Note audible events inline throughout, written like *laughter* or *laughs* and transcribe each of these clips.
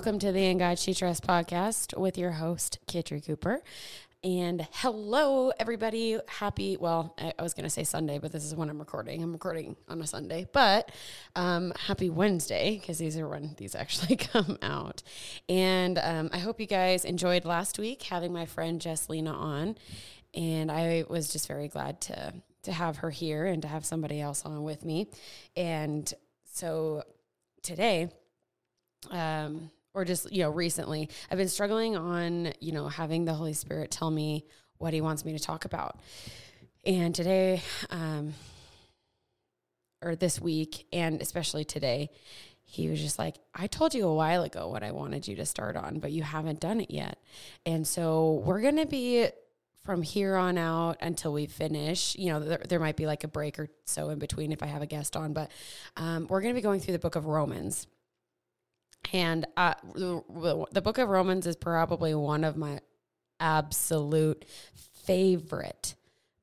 Welcome to the In God She Trusts podcast with your host, Kitri Cooper. And hello, everybody. Happy, well, I, I was going to say Sunday, but this is when I'm recording. I'm recording on a Sunday, but um, happy Wednesday because these are when these actually *laughs* come out. And um, I hope you guys enjoyed last week having my friend Jess Lena on. And I was just very glad to to have her here and to have somebody else on with me. And so today, um, or just you know recently i've been struggling on you know having the holy spirit tell me what he wants me to talk about. And today um or this week and especially today he was just like i told you a while ago what i wanted you to start on but you haven't done it yet. And so we're going to be from here on out until we finish you know there, there might be like a break or so in between if i have a guest on but um, we're going to be going through the book of romans and uh, the, the book of Romans is probably one of my absolute favorite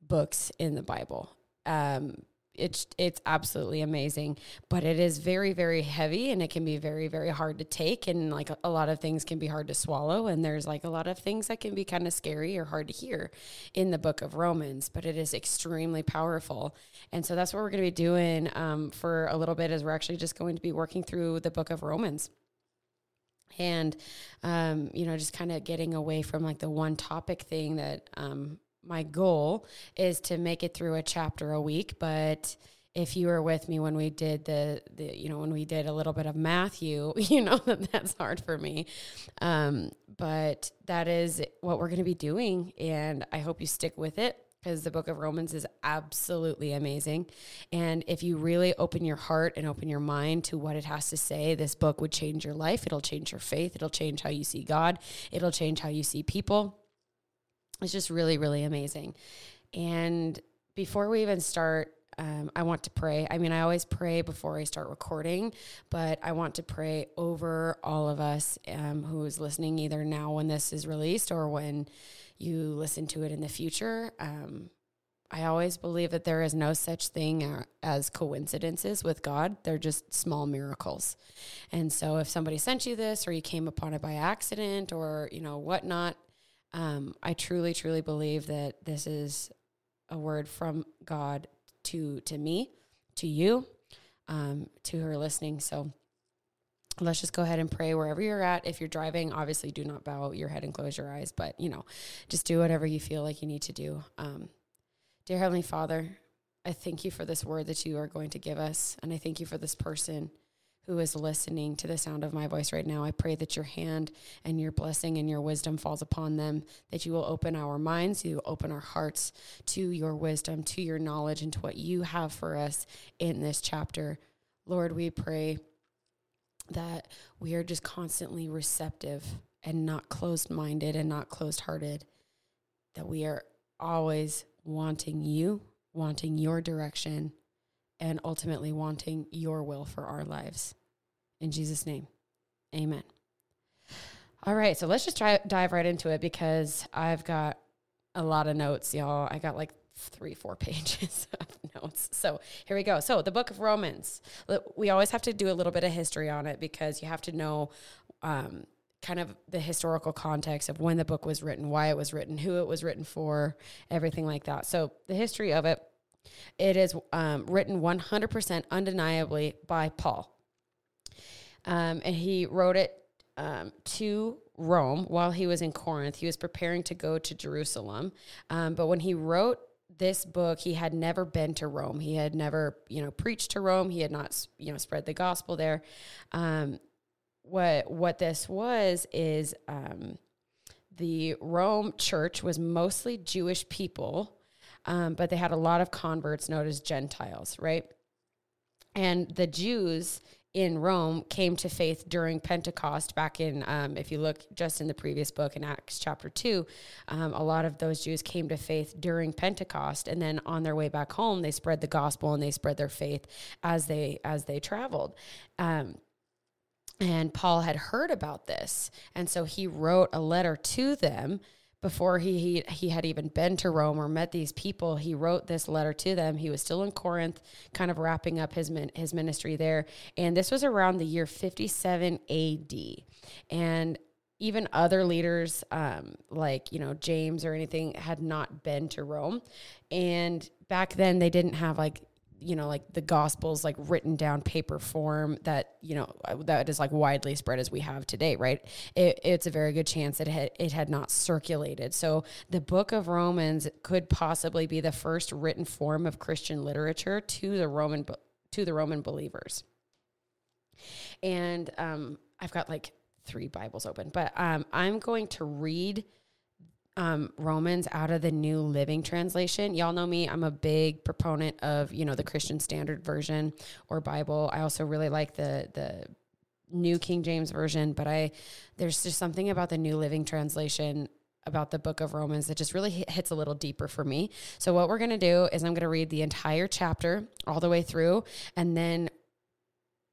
books in the Bible. Um, it's it's absolutely amazing, but it is very very heavy and it can be very very hard to take and like a, lot of things can be hard to swallow and there's like a lot of things that can be kind of scary or hard to hear in the book of Romans, but it is extremely powerful. And so that's what we're going to be doing um, for a little bit. Is we're actually just going to be working through the book of Romans and um, you know just kind of getting away from like the one topic thing that um, my goal is to make it through a chapter a week. But if you were with me when we did the, the you know when we did a little bit of matthew *laughs* you know that *laughs* that's hard for me. Um, but that is what we're going to be doing and i hope you stick with it because the book of Romans is absolutely amazing. And if you really open your heart and open your mind to what it has to say, this book would change your life. It'll change your faith. It'll change how you see God. It'll change how you see people. It's just really, really amazing. And before we even start, um, I want to pray. I mean, I always pray before I start recording, but I want to pray over all of us um, who is listening either now when this is released or when you listen to it in the future. Um, I always believe that there is no such thing as coincidences with God. They're just small miracles. And so if somebody sent you this or you came upon it by accident or, you know, whatnot, um, I truly, truly believe that this is a word from God to to me, to you, um, to her listening. So let's just go ahead and pray wherever you're at. If you're driving, obviously do not bow your head and close your eyes, but you know, just do whatever you feel like you need to do. Um, dear Heavenly Father, I thank you for this word that you are going to give us. And I thank you for this person who is listening to the sound of my voice right now. I pray that your hand and your blessing and your wisdom falls upon them, that you will open our minds, you open our hearts to your wisdom, to your knowledge, and to what you have for us in this chapter. Lord, we pray that we are just constantly receptive and not closed minded and not closed hearted, that we are always wanting you, wanting your direction, and ultimately wanting your will for our lives. In Jesus' name, amen. All right, so let's just try dive right into it because I've got a lot of notes, y'all. I got like three, four *laughs* pages of notes. So here we go. So the book of Romans, we always have to do a little bit of history on it because you have to know um, kind of the historical context of when the book was written, why it was written, who it was written for, everything like that. So the history of it, it is um, written 100% undeniably by Paul. Um, and he wrote it um, to Rome while he was in Corinth. He was preparing to go to Jerusalem. Um, but when he wrote this book he had never been to rome he had never you know preached to rome he had not you know spread the gospel there um, what what this was is um, the rome church was mostly jewish people um, but they had a lot of converts known as gentiles right and the jews in Rome came to faith during Pentecost back in, um, if you look just in the previous book in Acts chapter 2, um, a lot of those Jews came to faith during Pentecost. And then on their way back home, they spread the gospel and they spread their faith as they, as they traveled. Um, and Paul had heard about this. And so he wrote a letter to them before he, he he had even been to Rome or met these people, he wrote this letter to them. He was still in Corinth, kind of wrapping up his min, his ministry there, and this was around the year 57 A.D. And even other leaders, um, like you know James or anything, had not been to Rome, and back then they didn't have like you know like the gospels like written down paper form that you know that is like widely spread as we have today right? It, it's a very good chance that it had, it had not circulated. So the book of romans could possibly be the first written form of christian literature to the roman to the roman believers. And um, i've got like three bibles open but um, i'm going to read um, Romans out of the New Living Translation. Y'all know me; I'm a big proponent of you know the Christian Standard Version or Bible. I also really like the the New King James Version, but I there's just something about the New Living Translation about the book of Romans that just really hits a little deeper for me. So what we're going to do is I'm going to read the entire chapter all the way through and then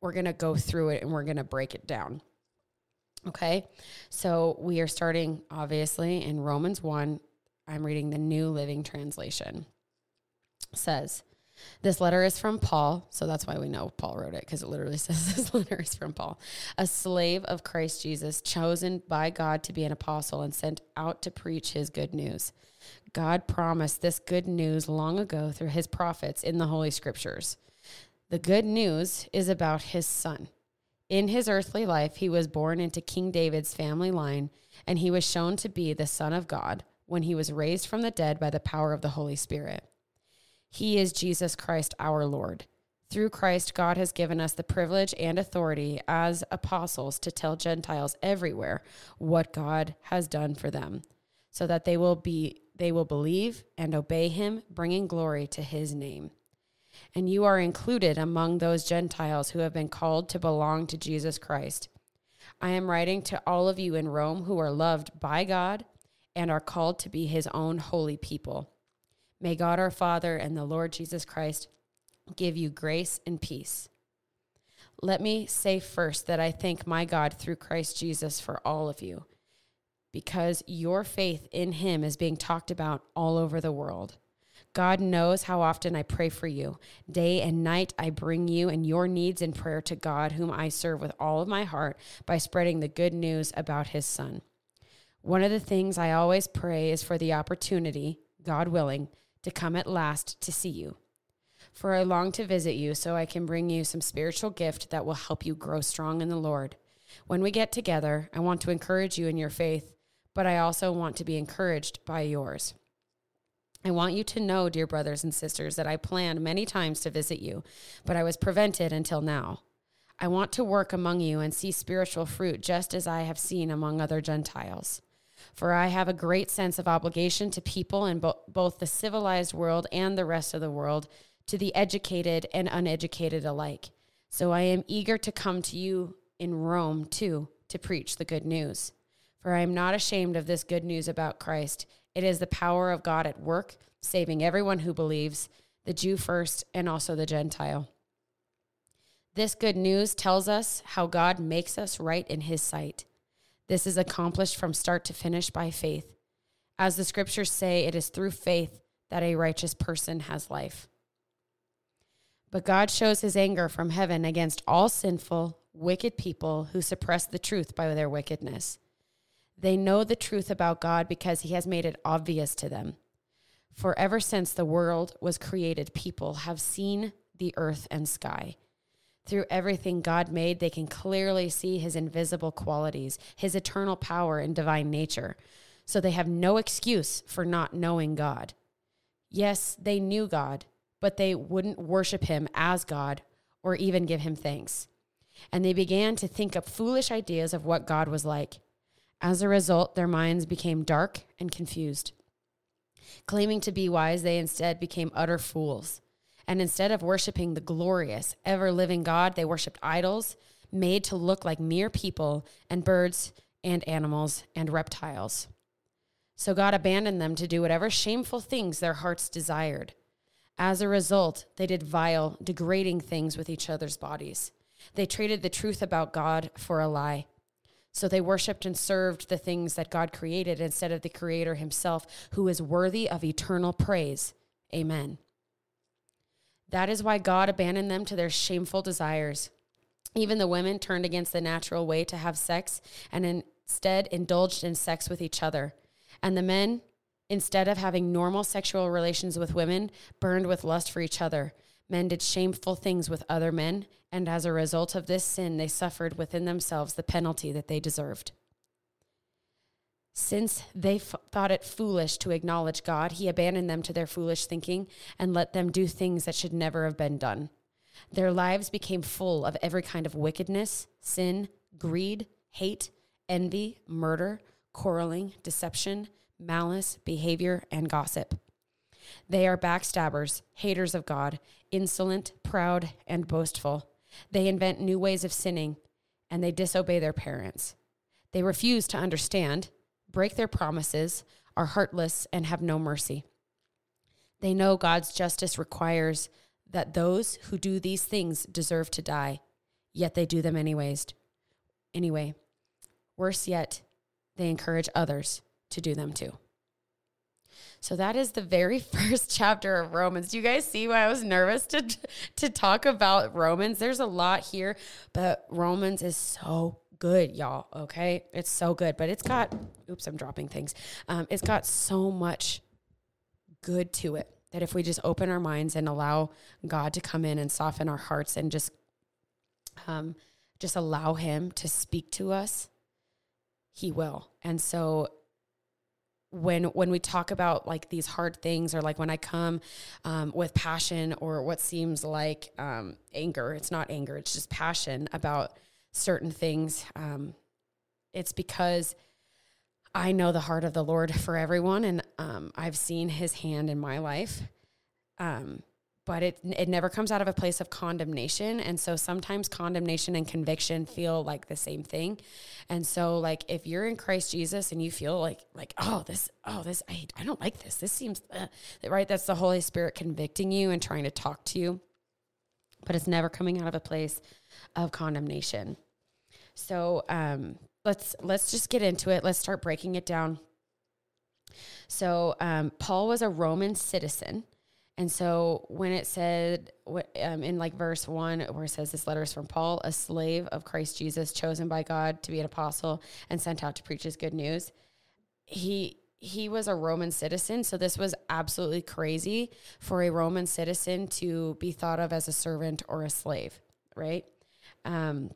we're going to go through it and we're going to break it down. Okay. So we are starting obviously in Romans 1. I'm reading the New Living Translation. It says, this letter is from Paul, so that's why we know Paul wrote it because it literally *laughs* says this letter is from Paul, a slave of Christ Jesus, chosen by God to be an apostle and sent out to preach his good news. God promised this good news long ago through his prophets in the Holy Scriptures. The good news is about his son in his earthly life, he was born into King David's family line, and he was shown to be the Son of God when he was raised from the dead by the power of the Holy Spirit. He is Jesus Christ our Lord. Through Christ, God has given us the privilege and authority as apostles to tell Gentiles everywhere what God has done for them, so that they will be they will believe and obey him, bringing glory to his name and you are included among those Gentiles who have been called to belong to Jesus Christ. I am writing to all of you in Rome who are loved by God and are called to be his own holy people. May God our Father and the Lord Jesus Christ give you grace and peace. Let me say first that I thank my God through Christ Jesus for all of you, because your faith in him is being talked about all over the world. God knows how often I pray for you. Day and night, I bring you and your needs in prayer to God, whom I serve with all of my heart by spreading the good news about his son. One of the things I always pray is for the opportunity, God willing, to come at last to see you. For I long to visit you so I can bring you some spiritual gift that will help you grow strong in the Lord. When we get together, I want to encourage you in your faith, but I also want to be encouraged by yours. I want you to know, dear brothers and sisters, that I planned many times to visit you, but I was prevented until now. I want to work among you and see spiritual fruit just as I have seen among other Gentiles. For I have a great sense of obligation to people in bo- both the civilized world and the rest of the world, to the educated and uneducated alike. So I am eager to come to you in Rome too to preach the good news. For I am not ashamed of this good news about Christ. It is the power of God at work, saving everyone who believes, the Jew first and also the Gentile. This good news tells us how God makes us right in his sight. This is accomplished from start to finish by faith. As the scriptures say, it is through faith that a righteous person has life. But God shows his anger from heaven against all sinful, wicked people who suppress the truth by their wickedness. They know the truth about God because he has made it obvious to them. For ever since the world was created, people have seen the earth and sky. Through everything God made, they can clearly see his invisible qualities, his eternal power and divine nature. So they have no excuse for not knowing God. Yes, they knew God, but they wouldn't worship him as God or even give him thanks. And they began to think up foolish ideas of what God was like. As a result, their minds became dark and confused. Claiming to be wise, they instead became utter fools. And instead of worshiping the glorious, ever living God, they worshiped idols made to look like mere people and birds and animals and reptiles. So God abandoned them to do whatever shameful things their hearts desired. As a result, they did vile, degrading things with each other's bodies. They traded the truth about God for a lie So they worshiped and served the things that God created instead of the Creator Himself, who is worthy of eternal praise. Amen. That is why God abandoned them to their shameful desires. Even the women turned against the natural way to have sex and instead indulged in sex with each other. And the men, instead of having normal sexual relations with women, burned with lust for each other. Men did shameful things with other men, and as a result of this sin, they suffered within themselves the penalty that they deserved. Since they f- thought it foolish to acknowledge God, he abandoned them to their foolish thinking and let them do things that should never have been done. Their lives became full of every kind of wickedness, sin, greed, hate, envy, murder, quarreling, deception, malice, behavior, and gossip. They are backstabbers, haters of God, insolent, proud, and boastful. They invent new ways of sinning, and they disobey their parents. They refuse to understand, break their promises, are heartless, and have no mercy. They know God's justice requires that those who do these things deserve to die, yet they do them anyways. Anyway, worse yet, they encourage others to do them too. So that is the very *laughs* first chapter of Romans. Do you guys see why I was nervous to to talk about Romans? There's a lot here, but Romans is so good, y'all. Okay, it's so good, but it's got. Oops, I'm dropping things. Um, it's got so much good to it that if we just open our minds and allow God to come in and soften our hearts and just um, just allow Him to speak to us, He will. And so when when we talk about like these hard things or like when i come um, with passion or what seems like um, anger it's not anger it's just passion about certain things um, it's because i know the heart of the lord for everyone and um, i've seen his hand in my life um, but it it never comes out of a place of condemnation. And so sometimes condemnation and conviction feel like the same thing. And so like if you're in Christ Jesus and you feel like like oh this oh this I, I don't like this. This seems uh, right? That's the Holy Spirit convicting you and trying to talk to you. But it's never coming out of a place of condemnation. So um let's let's just get into it. Let's start breaking it down. So um, Paul was a Roman citizen and so when it said um, in like verse one, where it says this letter is from Paul, a slave of Christ Jesus, chosen by God to be an apostle and sent out to preach his good news, he he was a Roman citizen. So this was absolutely crazy for a Roman citizen to be thought of as a servant or a slave, right? Um,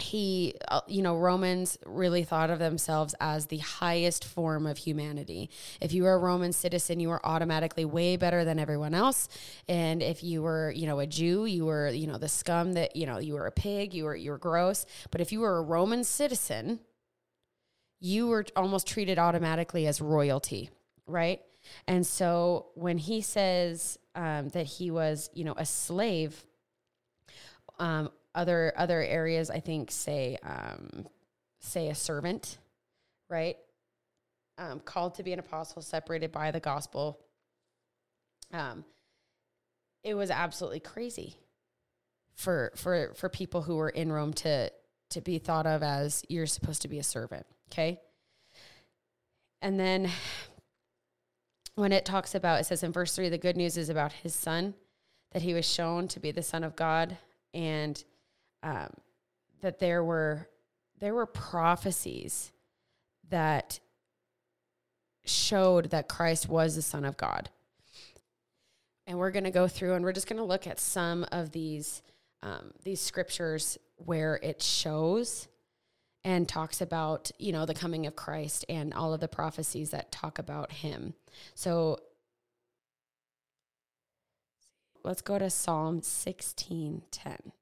he, uh, you know, Romans really thought of themselves as the highest form of humanity. If you were a Roman citizen, you were automatically way better than everyone else. And if you were, you know, a Jew, you were, you know, the scum that, you know, you were a pig, you were, you were gross. But if you were a Roman citizen, you were almost treated automatically as royalty, right? And so when he says um, that he was, you know, a slave, um, other other areas I think say um, say a servant, right? Um, called to be an apostle, separated by the gospel. Um, it was absolutely crazy for for for people who were in Rome to to be thought of as you're supposed to be a servant. Okay, and then when it talks about it says in verse three, the good news is about his son that he was shown to be the son of God and um, that there were there were prophecies that showed that Christ was the Son of God. And we're going to go through and we're just going to look at some of these um, these scriptures where it shows and talks about you know the coming of Christ and all of the prophecies that talk about him. So let's go to Psalm 16:10.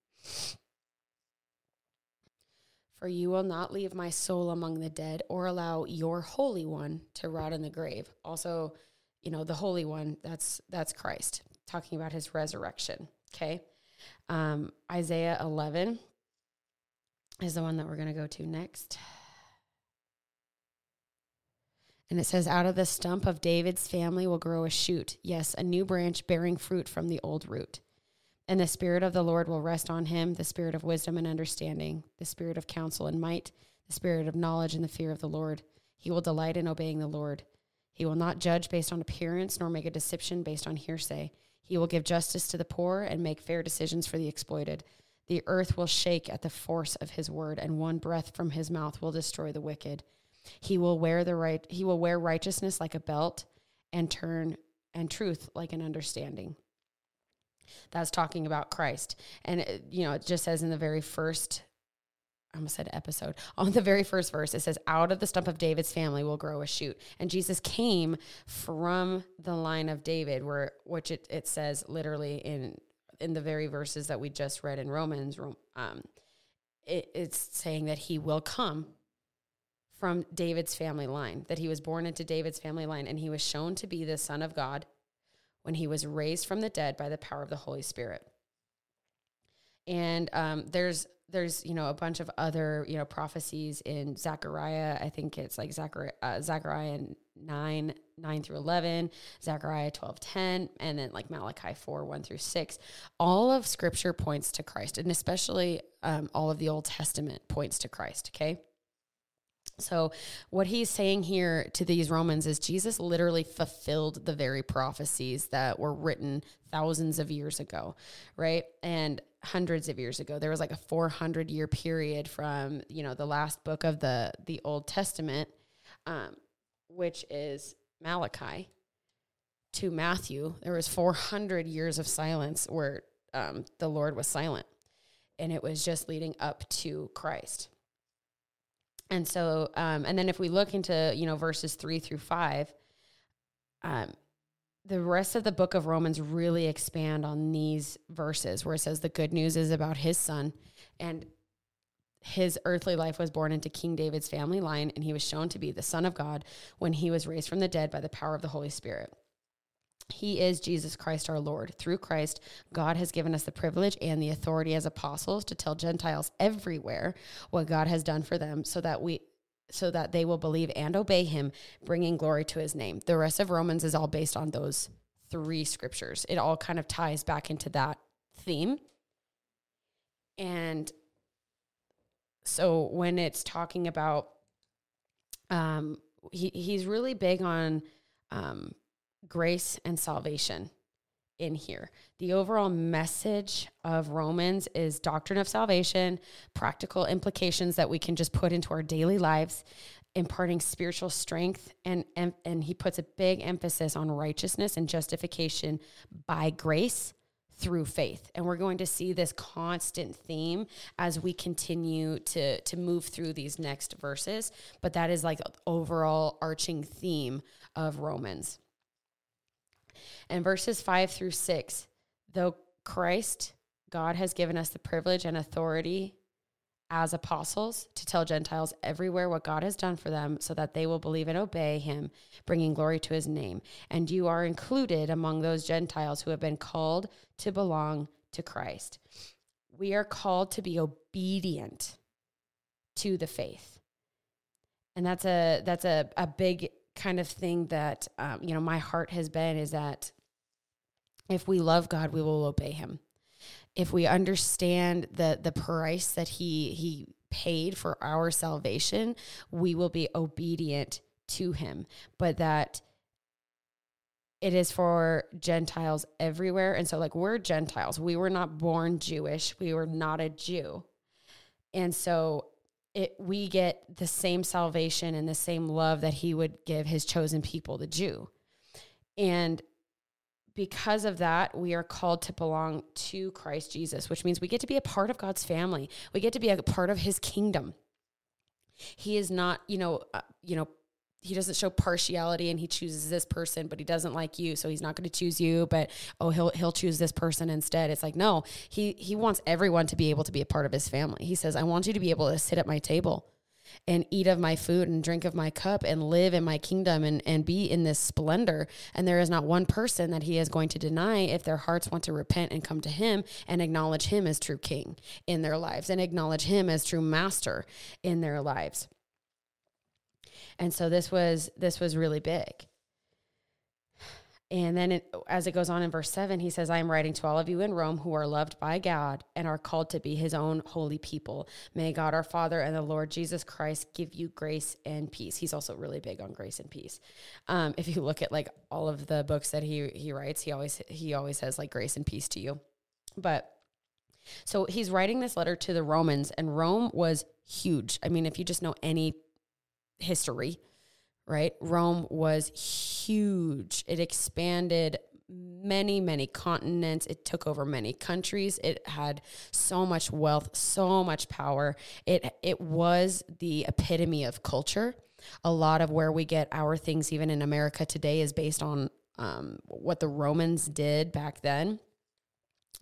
For you will not leave my soul among the dead or allow your Holy One to rot in the grave. Also, you know, the Holy One, that's that's Christ, talking about his resurrection. Okay. Um, Isaiah 11 is the one that we're going to go to next. And it says, Out of the stump of David's family will grow a shoot. Yes, a new branch bearing fruit from the old root. And the Spirit of the Lord will rest on him the Spirit of wisdom and understanding, the Spirit of counsel and might, the Spirit of knowledge and the fear of the Lord. He will delight in obeying the Lord. He will not judge based on appearance, nor make a deception based on hearsay. He will give justice to the poor and make fair decisions for the exploited. The earth will shake at the force of his word, and one breath from his mouth will destroy the wicked. He will wear the right he will wear righteousness like a belt and turn and truth like an understanding. That's talking about Christ. And it, you know, it just says in the very first I almost said episode. *laughs* On the very first verse, it says, Out of the stump of David's family will grow a shoot. And Jesus came from the line of David, where which it, it says literally in in the very verses that we just read in Romans, um, it, it's saying that he will come from David's family line, that he was born into David's family line, and he was shown to be the Son of God when he was raised from the dead by the power of the Holy Spirit. And um, there's there's you know a bunch of other you know prophecies in Zechariah. I think it's like Zechariah, uh, Zechariah nine nine through eleven, Zechariah twelve ten, and then like Malachi four one through six. All of Scripture points to Christ, and especially um, all of the Old Testament points to Christ. Okay. So, what he's saying here to these Romans is Jesus literally fulfilled the very prophecies that were written thousands of years ago, right? And hundreds of years ago. There was like a 400 year period from, you know, the last book of the the Old Testament, um, which is Malachi, to Matthew. There was 400 years of silence where um, the Lord was silent, and it was just leading up to Christ. And so, um, and then if we look into, you know, verses three through five, um, the rest of the book of Romans really expand on these verses where it says the good news is about his son and his earthly life was born into King David's family line, and he was shown to be the Son of God when he was raised from the dead by the power of the Holy Spirit. He is Jesus Christ our Lord. Through Christ, God has given us the privilege and the authority as apostles to tell Gentiles everywhere what God has done for them so that we so that they will believe and obey him, bringing glory to his name. The rest of Romans is all based on those three scriptures. It all kind of ties back into that theme. And so when it's talking about um he he's really big on um grace and salvation in here. The overall message of Romans is doctrine of salvation, practical implications that we can just put into our daily lives, imparting spiritual strength and and, and he puts a big emphasis on righteousness and justification by grace through faith. And we're going to see this constant theme as we continue to to move through these next verses, but that is like overall arching theme of Romans. And verses five through six, though Christ, God has given us the privilege and authority as apostles to tell Gentiles everywhere what God has done for them so that they will believe and obey him, bringing glory to his name. And you are included among those Gentiles who have been called to belong to Christ. We are called to be obedient to the faith. And that's a that's a, a big kind of thing that um, you know my heart has been is that if we love God, we will obey him. If we understand the the price that he he paid for our salvation, we will be obedient to him. But that it is for Gentiles everywhere. And so, like, we're Gentiles. We were not born Jewish. We were not a Jew. And so, it, we get the same salvation and the same love that he would give his chosen people, the Jew. And because of that, we are called to belong to Christ Jesus, which means we get to be a part of God's family. We get to be a part of his kingdom. He is not, you know, uh, you know, he doesn't show partiality and he chooses this person, but he doesn't like you, so he's not going to choose you, but oh, he'll he'll choose this person instead. It's like, no, he he wants everyone to be able to be a part of his family. He says, I want you to be able to sit at my table and eat of my food and drink of my cup and live in my kingdom and, and be in this splendor. And there is not one person that he is going to deny if their hearts want to repent and come to him and acknowledge him as true king in their lives and acknowledge him as true master in their lives. And so this was this was really big. And then it, as it goes on in verse 7, he says, I am writing to all of you in Rome who are loved by God and are called to be his own holy people. May God our Father and the Lord Jesus Christ give you grace and peace. He's also really big on grace and peace. Um, if you look at like all of the books that he he writes, he always he always says like grace and peace to you. But so he's writing this letter to the Romans, and Rome was huge. I mean, if you just know any history, right? Rome was huge. It expanded many, many continents. It took over many countries. It had so much wealth, so much power. It it was the epitome of culture. A lot of where we get our things, even in America today, is based on um, what the Romans did back then.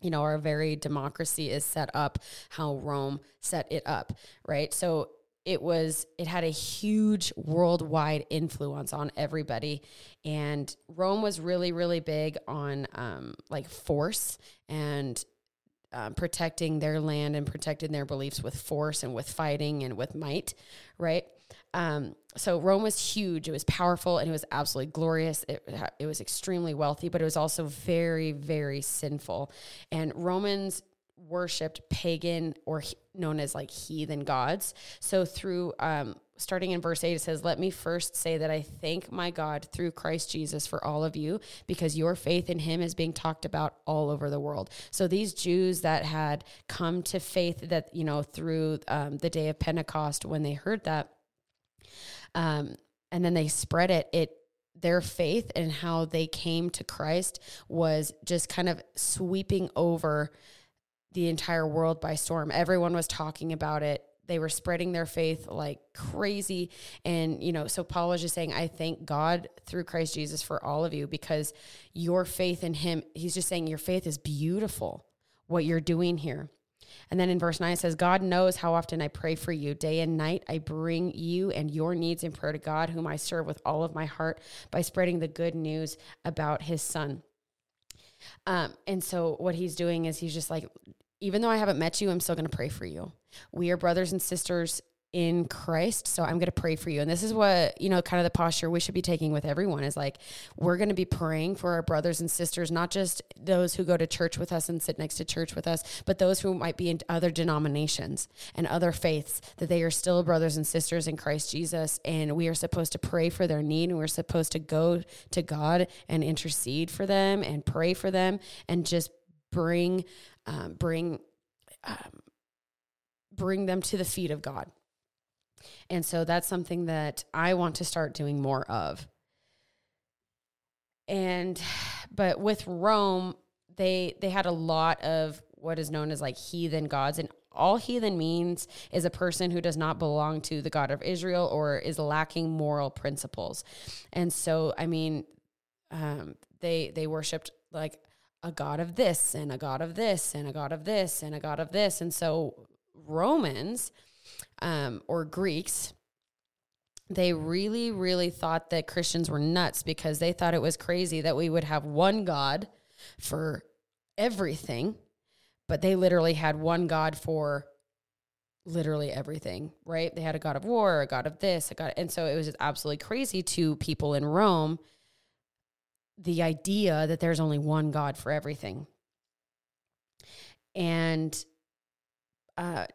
You know, our very democracy is set up how Rome set it up, right? So it was it had a huge worldwide influence on everybody. And rome was really really big on um, like force and um, protecting their land and protecting their beliefs with force and with fighting and with might right? Um, so rome was huge. It was powerful and it was absolutely glorious. It, it was extremely wealthy but it was also very very sinful. And romans worshipped pagan or he, known as like heathen gods. So through um, starting in verse 8 it says let me first say that I thank my God through Christ Jesus for all of you because your faith in him is being talked about all over the world. So these Jews that had come to faith that you know through um, the day of Pentecost when they heard that um, and then they spread it it their faith and how they came to Christ was just kind of sweeping over the entire world by storm. Everyone was talking about it. They were spreading their faith like crazy. And, you know, so Paul was just saying, I thank God through Christ Jesus for all of you because your faith in him, he's just saying, your faith is beautiful, what you're doing here. And then in verse 9 it says, God knows how often I pray for you. Day and night I bring you and your needs in prayer to God, whom I serve with all of my heart by spreading the good news about his son. Um, and so what he's doing is he's just like, even though I haven't met you, I'm still going to pray for you. We are brothers and sisters in Christ. So I'm going to pray for you. And this is what, you know, kind of the posture we should be taking with everyone is like, we're going to be praying for our brothers and sisters, not just those who go to church with us and sit next to church with us, but those who might be in other denominations and other faiths, that they are still brothers and sisters in Christ Jesus. And we are supposed to pray for their need. And we're supposed to go to God and intercede for them and pray for them and just bring um, bring um, bring them to the feet of God. And so that's something that I want to start doing more of. And but with Rome, they they had a lot of what is known as like heathen gods and all heathen means is a person who does not belong to the God of Israel or is lacking moral principles. And so, I mean, um, they they worshipped like a god of this and a god of this and a god of this and a god of this. And so Romans um, or Greeks, they really, really thought that Christians were nuts because they thought it was crazy that we would have one God for everything, but they literally had one God for literally everything, right? They had a god of war, a god of this, a god, and so it was absolutely crazy to people in Rome the idea that there's only one God for everything. And uh,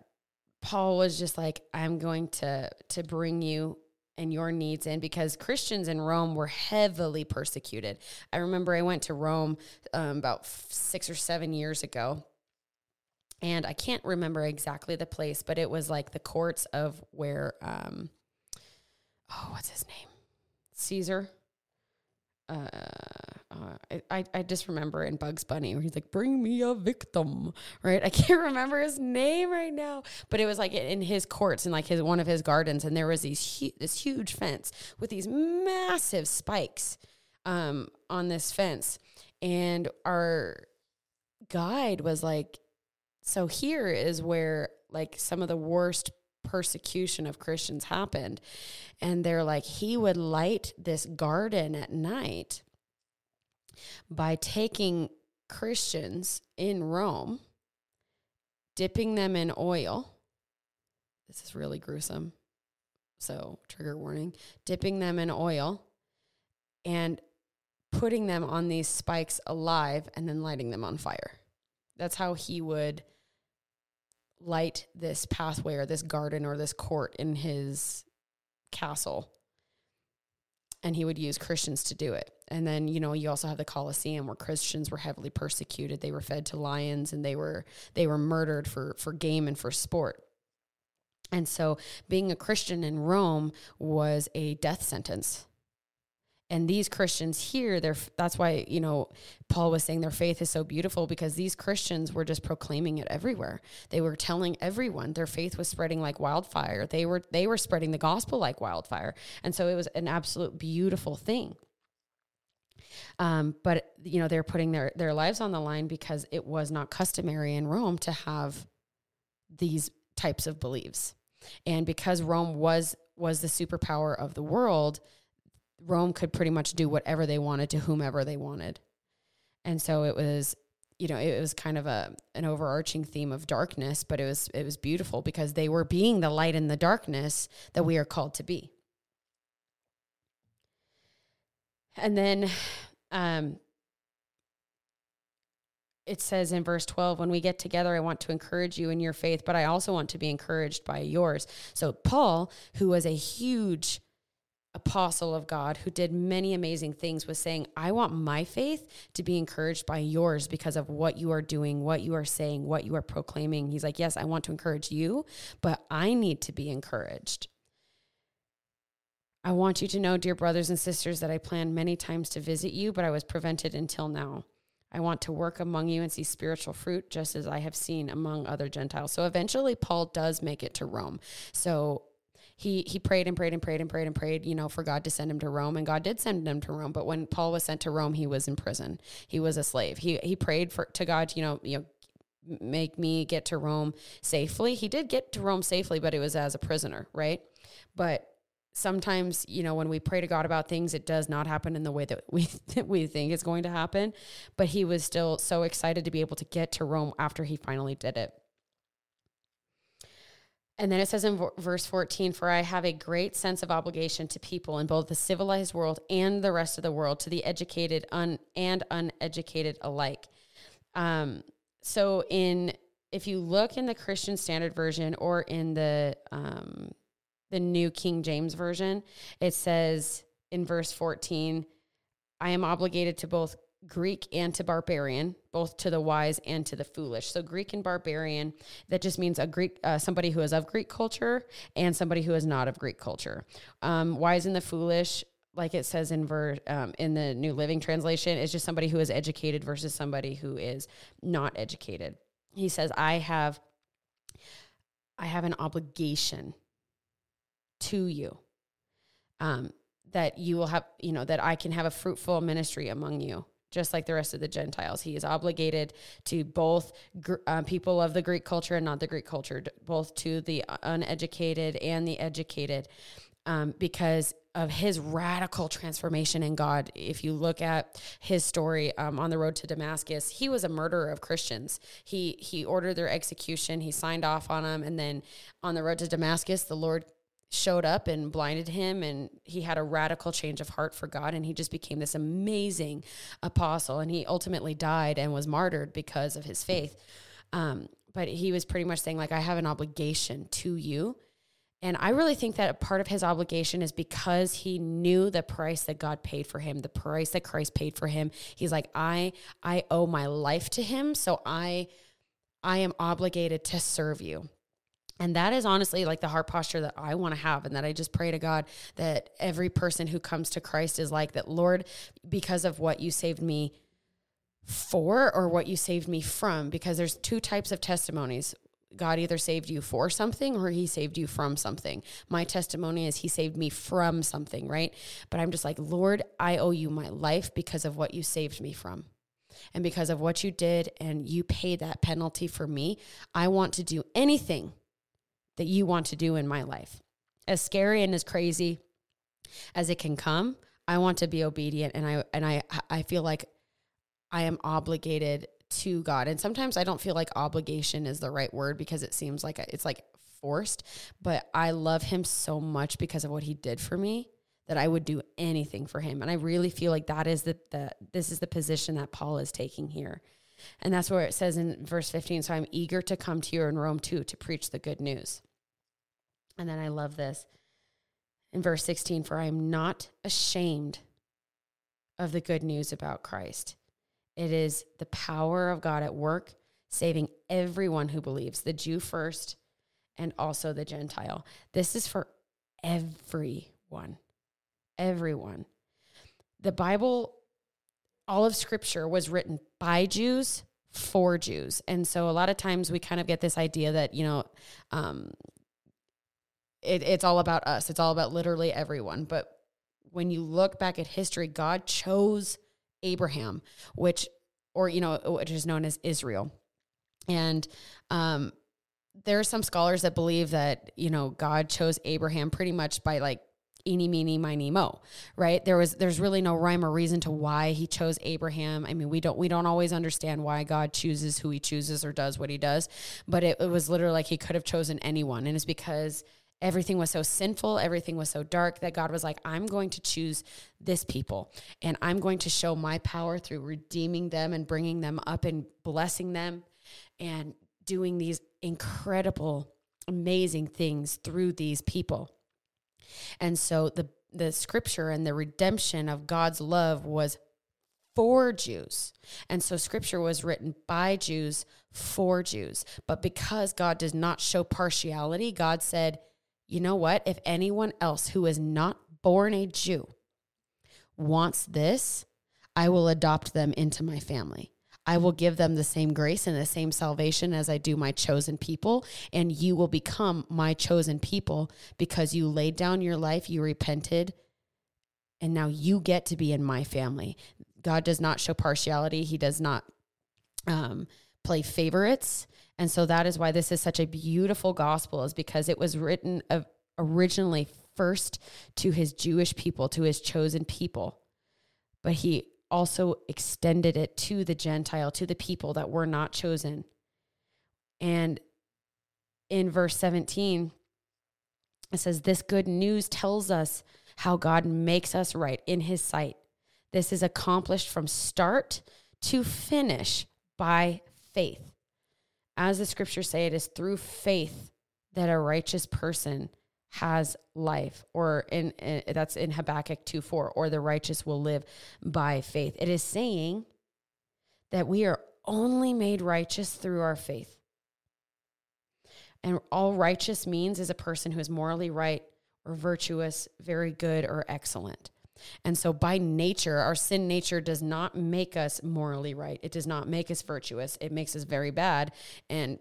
Paul was just like, I'm going to to bring you and your needs in because Christians in Rome were heavily persecuted. I remember I went to Rome um, about six or seven years ago. And I can't remember exactly the place, but it was like the courts of where, um, oh, what's his name? Caesar uh, uh, I, I just remember in Bugs Bunny where he's like, bring me a victim, right? *laughs* I can't remember his name right now, but it was like in his courts in like his, one of his gardens. And there was these, hu- this huge fence with these massive spikes, um, on this fence. And our guide was like, so here is where like some of the worst persecution of Christians happened. And they're like, he would light this garden at night by taking Christians in Rome, dipping them in oil. This is really gruesome. So, trigger warning dipping them in oil and putting them on these spikes alive and then lighting them on fire. That's how he would light this pathway or this garden or this court in his castle. And he would use Christians to do it. And then, you know, you also have the Colosseum where Christians were heavily persecuted. They were fed to lions and they were they were murdered for for game and for sport. And so being a Christian in Rome was a death sentence and these christians here they're that's why you know paul was saying their faith is so beautiful because these christians were just proclaiming it everywhere. They were telling everyone their faith was spreading like wildfire. They were they were spreading the gospel like wildfire. And so it was an absolute beautiful thing. Um, but you know they're putting their their lives on the line because it was not customary in rome to have these types of beliefs. And because rome was was the superpower of the world Rome could pretty much do whatever they wanted to whomever they wanted. And so it was, you know, it was kind of a an overarching theme of darkness, but it was it was beautiful because they were being the light in the darkness that we are called to be. And then um it says in verse 12 when we get together i want to encourage you in your faith but i also want to be encouraged by yours so paul who was a huge apostle of God who did many amazing things was saying, I want my faith to be encouraged by yours because of what you are doing, what you are saying, what you are proclaiming. He's like, Yes, I want to encourage you, but I need to be encouraged. I want you to know, dear brothers and sisters, that I planned many times to visit you, but I was prevented until now. I want to work among you and see spiritual fruit just as I have seen among other Gentiles. So eventually, Paul does make it to Rome. So he he prayed and prayed and prayed and prayed and prayed, you know, for God to send him to Rome, and God did send him to Rome. But when Paul was sent to Rome, he was in prison. He was a slave. He he prayed for to God, you know, you know, make me get to Rome safely. He did get to Rome safely, but it was as a prisoner, right? But sometimes, you know, when we pray to God about things, it does not happen in the way that we *laughs* that we think it's going to happen. But he was still so excited to be able to get to Rome after he finally did it. And then it says in verse 14, For I have a great sense of obligation to people in both the civilized world and the rest of the world, to the educated un- and uneducated alike. Um, so, in if you look in the Christian Standard Version or in the um, the New King James Version, it says in verse 14, I am obligated to both Greek and to barbarian, both to the wise and to the foolish. So Greek and barbarian, that just means a Greek, uh, somebody who is of Greek culture and somebody who is not of Greek culture. Um, wise and the foolish, like it says in ver, um, in the New Living Translation, is just somebody who is educated versus somebody who is not educated. He says, "I have, I have an obligation to you." Um, that you will have, you know, that I can have a fruitful ministry among you just like the rest of the Gentiles. He is obligated to both uh, people of the Greek culture and not the Greek culture, both to the uneducated and the educated, um, because of his radical transformation in God. If you look at his story um, on the road to Damascus, he was a murderer of Christians. He he ordered their execution. He signed off on them, and then on the road to Damascus, the Lord showed up and blinded him and he had a radical change of heart for God and he just became this amazing apostle and he ultimately died and was martyred because of his faith um, but he was pretty much saying like I have an obligation to you and I really think that a part of his obligation is because he knew the price that God paid for him, the price that Christ paid for him. He's like, I I owe my life to him, so I I am obligated to serve you. And that is honestly like the heart posture that I want to have. And that I just pray to God that every person who comes to Christ is like that, Lord, because of what you saved me for or what you saved me from, because there's two types of testimonies. God either saved you for something or he saved you from something. My testimony is he saved me from something, right? But I'm just like, Lord, I owe you my life because of what you saved me from and because of what you did and you paid that penalty for me. I want to do anything that you want to do in my life. As scary and as crazy as it can come, I want to be obedient and I and I I feel like I am obligated to God. And sometimes I don't feel like obligation is the right word because it seems like it's like forced, but I love him so much because of what he did for me that I would do anything for him. And I really feel like that is the, the this is the position that Paul is taking here. And that's where it says in verse 15, so I'm eager to come to you in Rome too to preach the good news. And then I love this in verse 16, for I am not ashamed of the good news about Christ. It is the power of God at work, saving everyone who believes, the Jew first and also the Gentile. This is for everyone. Everyone. The Bible, all of Scripture was written by Jews for Jews. And so a lot of times we kind of get this idea that, you know, um, it, it's all about us. It's all about literally everyone. But when you look back at history, God chose Abraham, which, or, you know, which is known as Israel. And um, there are some scholars that believe that, you know, God chose Abraham pretty much by like eeny, meeny, miny, mo, right? There was, there's really no rhyme or reason to why he chose Abraham. I mean, we don't, we don't always understand why God chooses who he chooses or does what he does, but it, it was literally like he could have chosen anyone. And it's because everything was so sinful, everything was so dark that God was like, I'm going to choose this people and I'm going to show my power through redeeming them and bringing them up and blessing them and doing these incredible, amazing things through these people. And so the the scripture and the redemption of God's love was for Jews. And so scripture was written by Jews for Jews. But because God does not show partiality, God said, you know what? If anyone else who is not born a Jew wants this, I will adopt them into my family. I will give them the same grace and the same salvation as I do my chosen people. And you will become my chosen people because you laid down your life, you repented, and now you get to be in my family. God does not show partiality, He does not um, play favorites. And so that is why this is such a beautiful gospel, is because it was written originally first to his Jewish people, to his chosen people. But he also extended it to the Gentile, to the people that were not chosen. And in verse 17, it says, This good news tells us how God makes us right in his sight. This is accomplished from start to finish by faith as the scriptures say, it is through faith that a righteous person has life, or in, in that's in Habakkuk 2 4, or the righteous will live by faith. It is saying that we are only made righteous through our faith. And all righteous means is a person who is morally right or virtuous, very good, or excellent. And so, by nature, our sin nature does not make us morally right. It does not make us virtuous. It makes us very bad and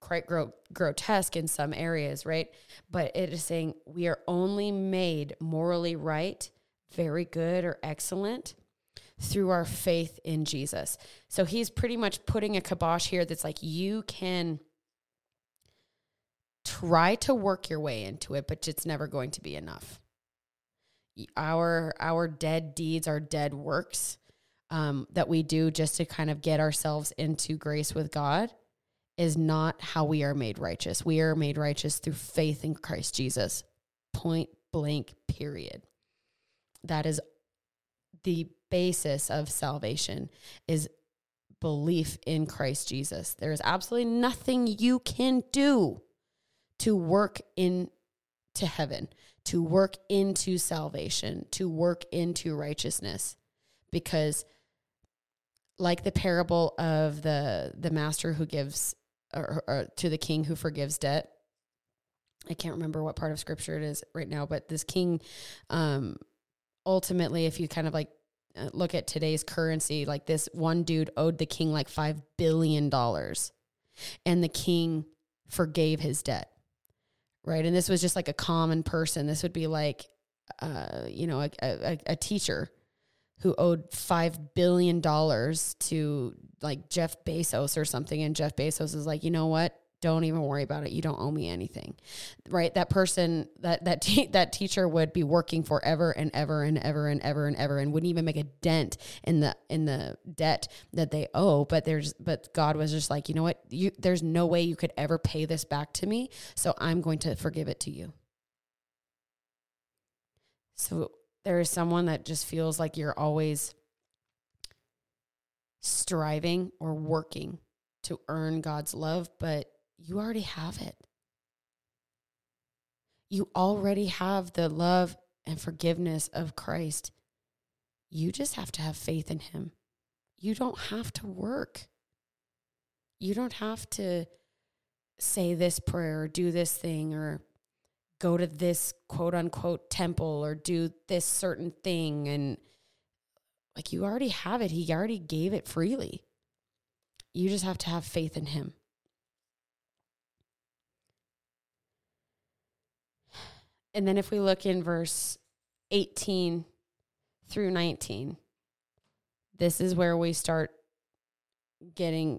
quite gro- grotesque in some areas, right? But it is saying we are only made morally right, very good, or excellent through our faith in Jesus. So, he's pretty much putting a kibosh here that's like you can try to work your way into it, but it's never going to be enough our our dead deeds, our dead works um, that we do just to kind of get ourselves into grace with God is not how we are made righteous. We are made righteous through faith in Christ Jesus. Point blank, period. That is the basis of salvation is belief in Christ Jesus. There is absolutely nothing you can do to work in to heaven, to work into salvation, to work into righteousness. Because like the parable of the the master who gives or, or to the king who forgives debt. I can't remember what part of scripture it is right now, but this king um ultimately if you kind of like uh, look at today's currency, like this one dude owed the king like 5 billion dollars and the king forgave his debt right? And this was just like a common person. This would be like, uh, you know, a, a, a teacher who owed five billion dollars to like Jeff Bezos or something, and Jeff Bezos is like, you know what? Don't even worry about it. You don't owe me anything, right? That person, that that te- that teacher would be working forever and ever and ever and ever and ever, and wouldn't even make a dent in the in the debt that they owe. But there's but God was just like, you know what? You there's no way you could ever pay this back to me, so I'm going to forgive it to you. So there is someone that just feels like you're always striving or working to earn God's love, but you already have it. You already have the love and forgiveness of Christ. You just have to have faith in Him. You don't have to work. You don't have to say this prayer or do this thing or go to this quote unquote temple or do this certain thing. And like you already have it, He already gave it freely. You just have to have faith in Him. And then if we look in verse 18 through 19, this is where we start getting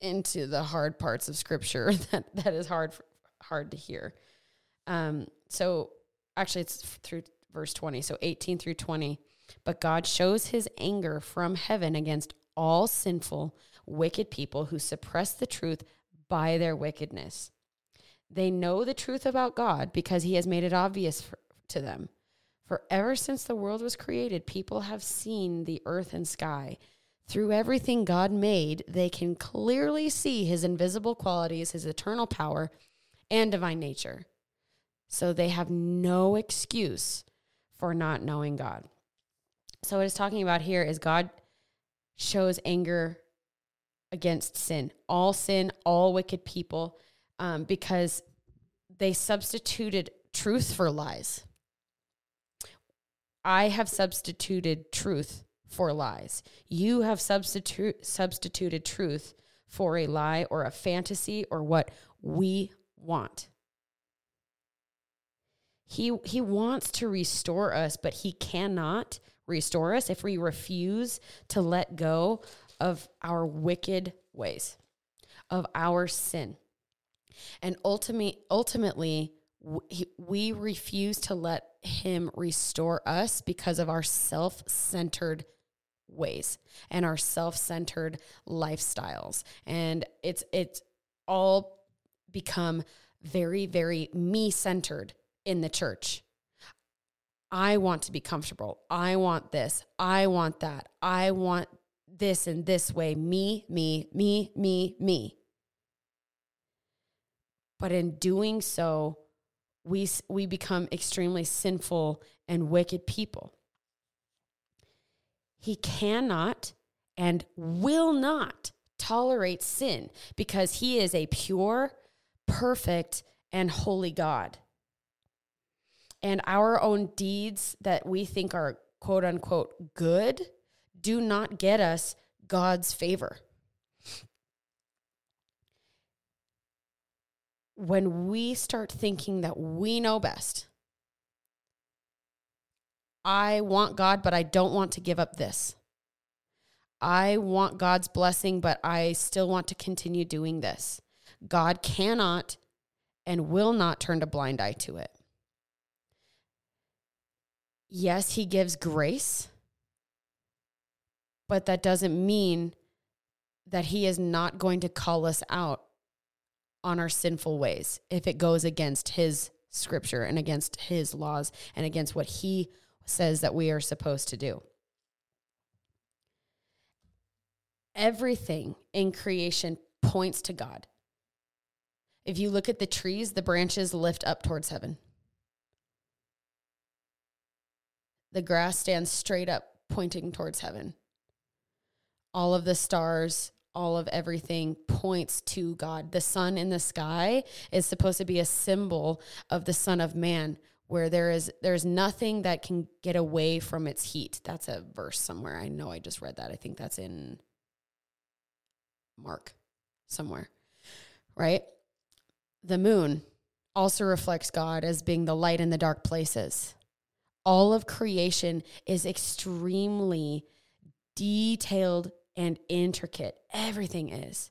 into the hard parts of scripture *laughs* that, that is hard hard to hear. Um, so actually it's through verse 20. So 18 through 20. But God shows his anger from heaven against all sinful, wicked people who suppress the truth by their wickedness. They know the truth about God because he has made it obvious for, to them. For ever since the world was created, people have seen the earth and sky. Through everything God made, they can clearly see his invisible qualities, his eternal power, and divine nature. So they have no excuse for not knowing God. So, what it's talking about here is God shows anger against sin, all sin, all wicked people, um, because they substituted truth for lies. I have substituted truth for lies. You have substitute, substituted truth for a lie or a fantasy or what we want. He, he wants to restore us, but he cannot restore us if we refuse to let go of our wicked ways, of our sin. And ultimately, ultimately, we refuse to let him restore us because of our self centered ways and our self centered lifestyles. And it's, it's all become very, very me centered in the church. I want to be comfortable. I want this. I want that. I want this in this way. Me, me, me, me, me. But in doing so, we, we become extremely sinful and wicked people. He cannot and will not tolerate sin because he is a pure, perfect, and holy God. And our own deeds that we think are quote unquote good do not get us God's favor. When we start thinking that we know best, I want God, but I don't want to give up this. I want God's blessing, but I still want to continue doing this. God cannot and will not turn a blind eye to it. Yes, He gives grace, but that doesn't mean that He is not going to call us out on our sinful ways if it goes against his scripture and against his laws and against what he says that we are supposed to do. Everything in creation points to God. If you look at the trees, the branches lift up towards heaven. The grass stands straight up, pointing towards heaven. All of the stars all of everything points to God. The sun in the sky is supposed to be a symbol of the Son of Man, where there is there's nothing that can get away from its heat. That's a verse somewhere. I know I just read that. I think that's in Mark somewhere. Right? The moon also reflects God as being the light in the dark places. All of creation is extremely detailed and intricate. Everything is.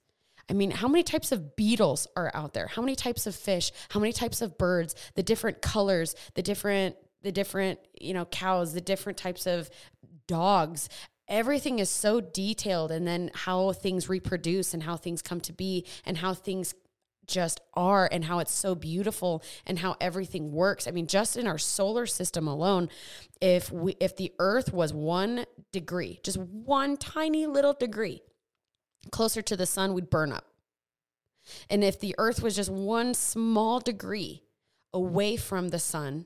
I mean, how many types of beetles are out there? How many types of fish? How many types of birds? The different colors, the different the different, you know, cows, the different types of dogs. Everything is so detailed and then how things reproduce and how things come to be and how things just are and how it's so beautiful and how everything works. I mean, just in our solar system alone, if we if the earth was 1 degree, just one tiny little degree closer to the sun, we'd burn up. And if the earth was just one small degree away from the sun,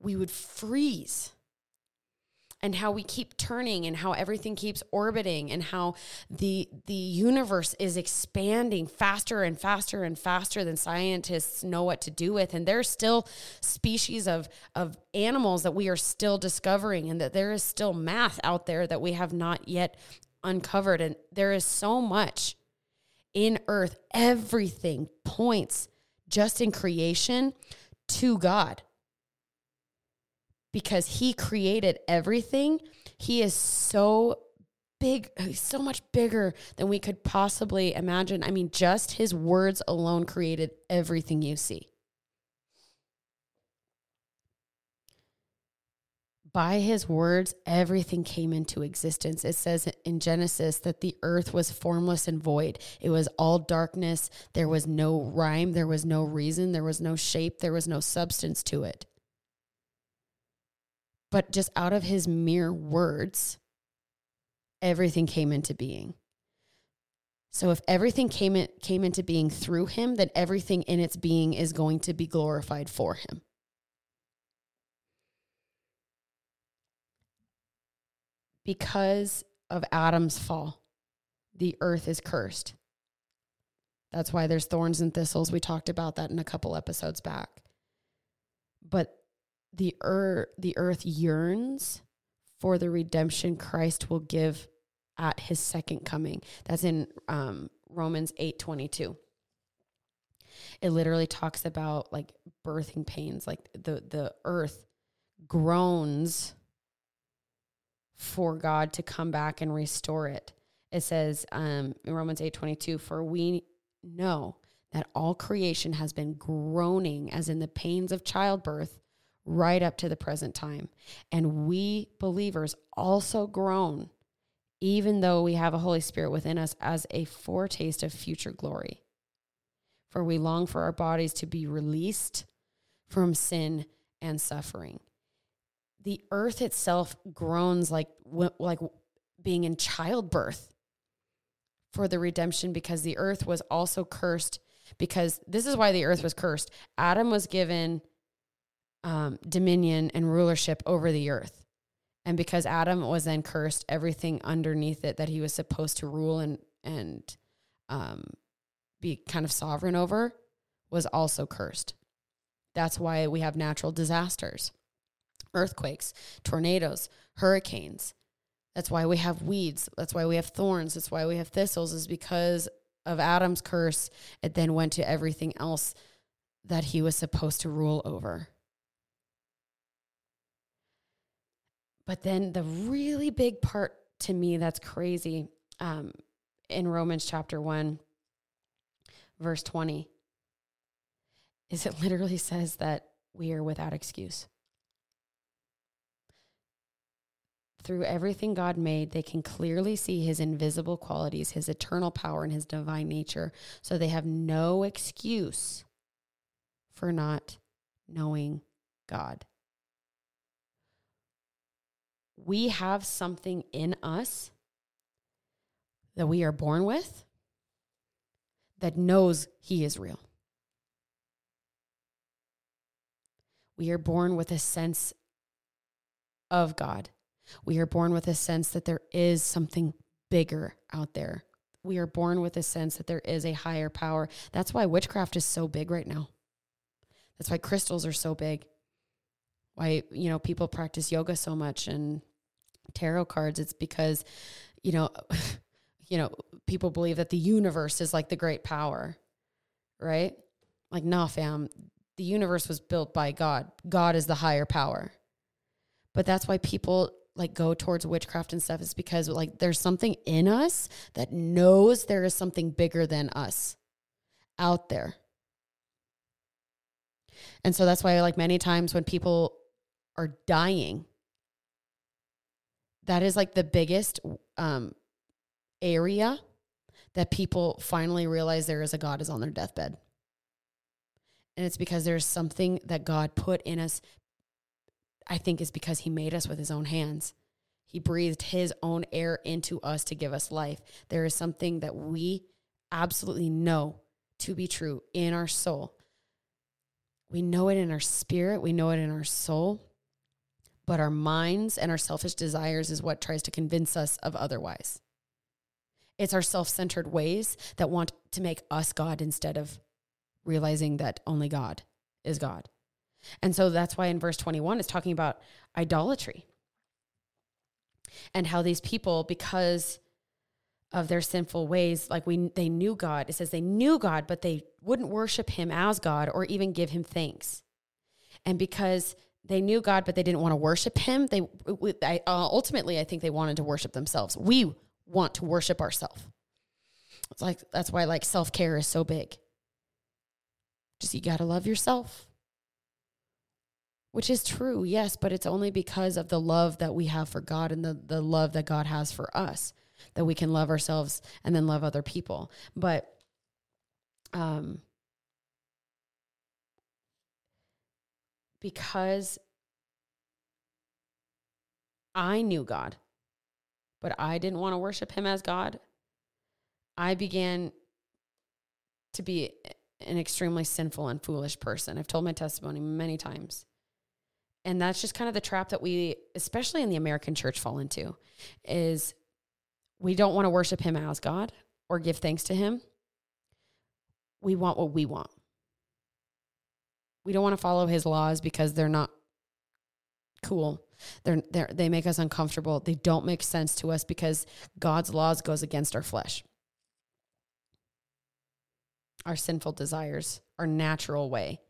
we would freeze and how we keep turning and how everything keeps orbiting and how the the universe is expanding faster and faster and faster than scientists know what to do with. And there's still species of of animals that we are still discovering and that there is still math out there that we have not yet uncovered. And there is so much in earth. Everything points just in creation to God because he created everything. He is so big, so much bigger than we could possibly imagine. I mean, just his words alone created everything you see. By his words, everything came into existence. It says in Genesis that the earth was formless and void. It was all darkness. There was no rhyme. There was no reason. There was no shape. There was no substance to it but just out of his mere words, everything came into being. So if everything came in, came into being through him, then everything in its being is going to be glorified for him. Because of Adam's fall, the earth is cursed. That's why there's thorns and thistles. We talked about that in a couple episodes back. But the earth the earth yearns for the redemption Christ will give at his second coming. That's in um, Romans 8 22. It literally talks about like birthing pains, like the, the earth groans for God to come back and restore it. It says um, in Romans 8 22, for we know that all creation has been groaning as in the pains of childbirth right up to the present time. And we believers also groan, even though we have a Holy Spirit within us as a foretaste of future glory. For we long for our bodies to be released from sin and suffering. The earth itself groans like, like being in childbirth for the redemption because the earth was also cursed because this is why the earth was cursed. Adam was given um, dominion and rulership over the earth. And because Adam was then cursed, everything underneath it that he was supposed to rule and and um, be kind of sovereign over was also cursed. That's why we have natural disasters, earthquakes, tornadoes, hurricanes. That's why we have weeds. That's why we have thorns. That's why we have thistles, is because of Adam's curse. It then went to everything else that he was supposed to rule over. But then the really big part to me that's crazy um, in Romans chapter 1, verse 20, is it literally says that we are without excuse. Through everything God made, they can clearly see his invisible qualities, his eternal power, and his divine nature. So they have no excuse for not knowing God we have something in us that we are born with that knows He is real. We are born with a sense of God. We are born with a sense that there is something bigger out there. We are born with a sense that there is a higher power. That's why witchcraft is so big right now. That's why crystals are so big. Why, you know, people practice yoga so much and tarot cards, it's because, you know, *laughs* you know, people believe that the universe is like the great power, right? Like, nah, fam, the universe was built by God. God is the higher power. But that's why people like go towards witchcraft and stuff is because like there's something in us that knows there is something bigger than us out there. And so that's why like many times when people are dying that is like the biggest um, area that people finally realize there is a God is on their deathbed. And it's because there's something that God put in us. I think is because he made us with his own hands. He breathed his own air into us to give us life. There is something that we absolutely know to be true in our soul. We know it in our spirit, we know it in our soul, but our minds and our selfish desires is what tries to convince us of otherwise. It's our self centered ways that want to make us God instead of realizing that only God is God. And so that's why in verse 21 it's talking about idolatry and how these people, because of their sinful ways, like we they knew God. It says they knew God, but they wouldn't worship him as God or even give him thanks. And because they knew God, but they didn't want to worship him, they I, uh, ultimately I think they wanted to worship themselves. We want to worship ourselves. It's like that's why like self-care is so big. Just you got to love yourself. Which is true, yes, but it's only because of the love that we have for God and the, the love that God has for us that we can love ourselves and then love other people. But um because I knew God but I didn't want to worship him as God, I began to be an extremely sinful and foolish person. I've told my testimony many times. And that's just kind of the trap that we, especially in the American church, fall into is we don't want to worship him as God or give thanks to him. We want what we want. We don't want to follow his laws because they're not cool they're, they're, they make us uncomfortable. They don't make sense to us because God's laws goes against our flesh. Our sinful desires, our natural way.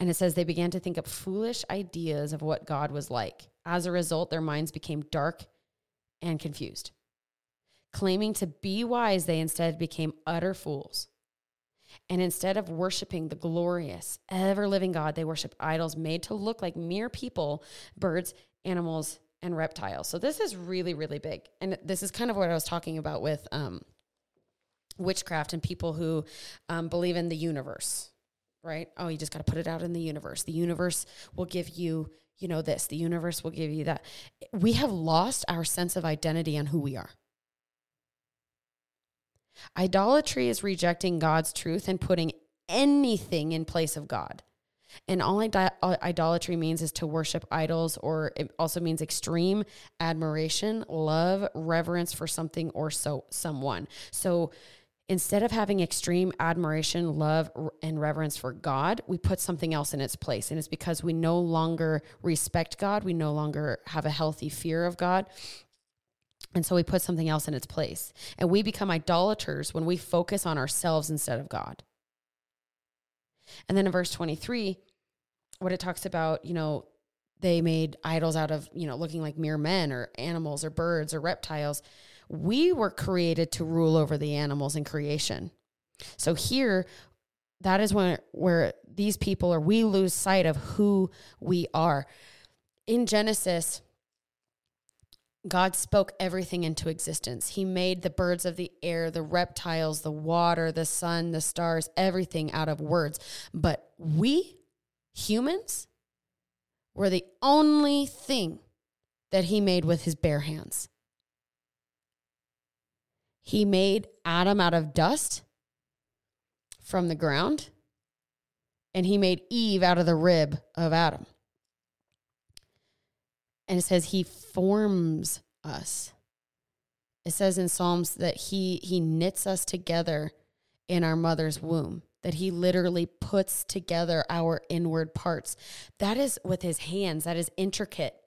And it says they began to think up foolish ideas of what God was like. As a result, their minds became dark and confused. Claiming to be wise, they instead became utter fools. And instead of worshiping the glorious, ever living God, they worship idols made to look like mere people, birds, animals, and reptiles. So this is really, really big. And this is kind of what I was talking about with um, witchcraft and people who um, believe in the universe, right? Oh, you just got to put it out in the universe. The universe will give you, you know, this. The universe will give you that. We have lost our sense of identity on who we are. Idolatry is rejecting God's truth and putting anything in place of God. And all uh, idolatry means is to worship idols, or it also means extreme admiration, love, reverence for something or so someone. So instead of having extreme admiration, love, and reverence for God, we put something else in its place. And it's because we no longer respect God, we no longer have a healthy fear of God. And so we put something else in its place. And we become idolaters when we focus on ourselves instead of God. And then in verse 23, what it talks about, you know, they made idols out of, you know, looking like mere men or animals or birds or reptiles. We were created to rule over the animals in creation. So here, that is when where these people or we lose sight of who we are. In Genesis, God spoke everything into existence. He made the birds of the air, the reptiles, the water, the sun, the stars, everything out of words. But we, humans, were the only thing that He made with His bare hands. He made Adam out of dust from the ground, and He made Eve out of the rib of Adam. And it says he forms us. It says in Psalms that he he knits us together in our mother's womb, that he literally puts together our inward parts. That is with his hands, that is intricate.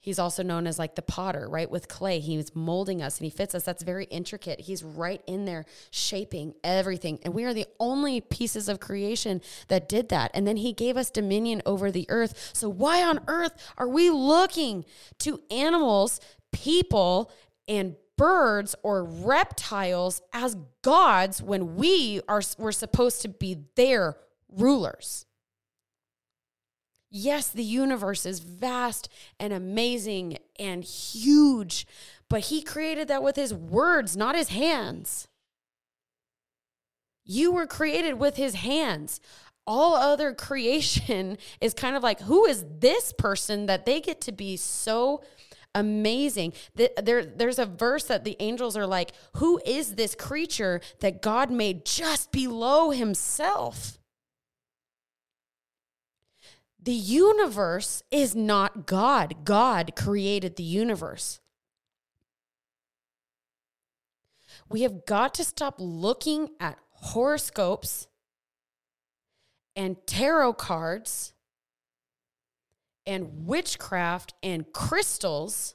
He's also known as like the potter, right? With clay, he's molding us and he fits us. That's very intricate. He's right in there shaping everything. And we are the only pieces of creation that did that. And then he gave us dominion over the earth. So, why on earth are we looking to animals, people, and birds or reptiles as gods when we are we're supposed to be their rulers? Yes, the universe is vast and amazing and huge, but he created that with his words, not his hands. You were created with his hands. all other creation *laughs* is kind of like, who is this person that they get to be so amazing? There, there's a verse that the angels are like, who is this creature that God made just below himself? The universe is not God. God created the universe. We have got to stop looking at horoscopes and tarot cards and witchcraft and crystals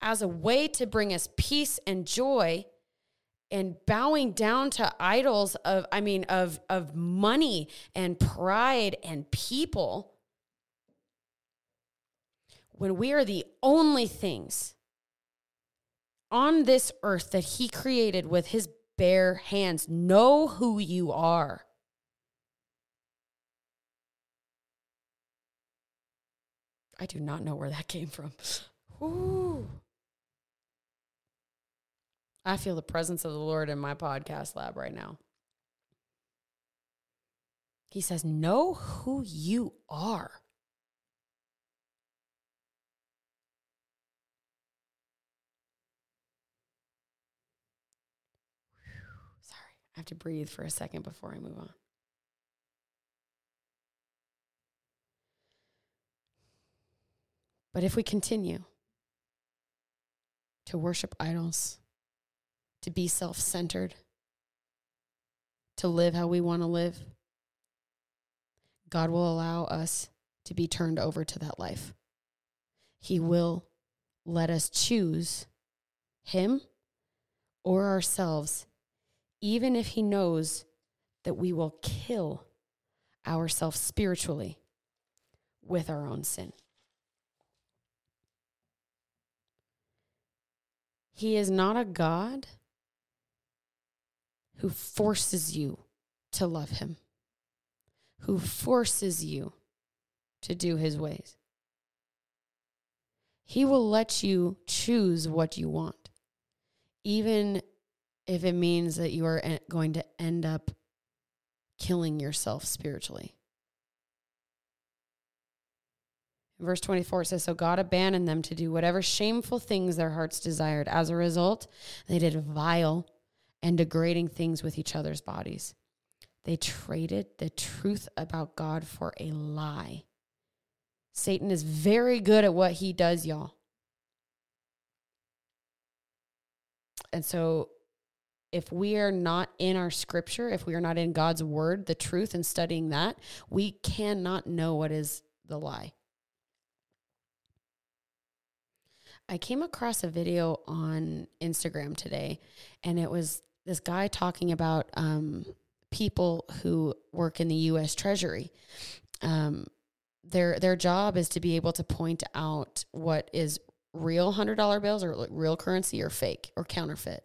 as a way to bring us peace and joy and bowing down to idols of i mean of of money and pride and people when we are the only things on this earth that he created with his bare hands know who you are I do not know where that came from. Ooh. I feel the presence of the Lord in my podcast lab right now. He says, Know who you are. Sorry, I have to breathe for a second before I move on. But if we continue to worship idols, to be self centered, to live how we want to live, God will allow us to be turned over to that life. He will let us choose Him or ourselves, even if He knows that we will kill ourselves spiritually with our own sin. He is not a God who forces you to love him, who forces you to do his ways. He will let you choose what you want, even if it means that you are going to end up killing yourself spiritually. verse 24 says so god abandoned them to do whatever shameful things their hearts desired as a result they did vile and degrading things with each other's bodies. They traded the truth about god for a lie. Satan is very good at what he does y'all. And so if we are not in our scripture if we are not in god's word the truth and studying that we cannot know what is the lie. I came across a video on Instagram today, and it was this guy talking about um, people who work in the U.S. Treasury. Um, their their job is to be able to point out what is real hundred dollar bills or real currency or fake or counterfeit.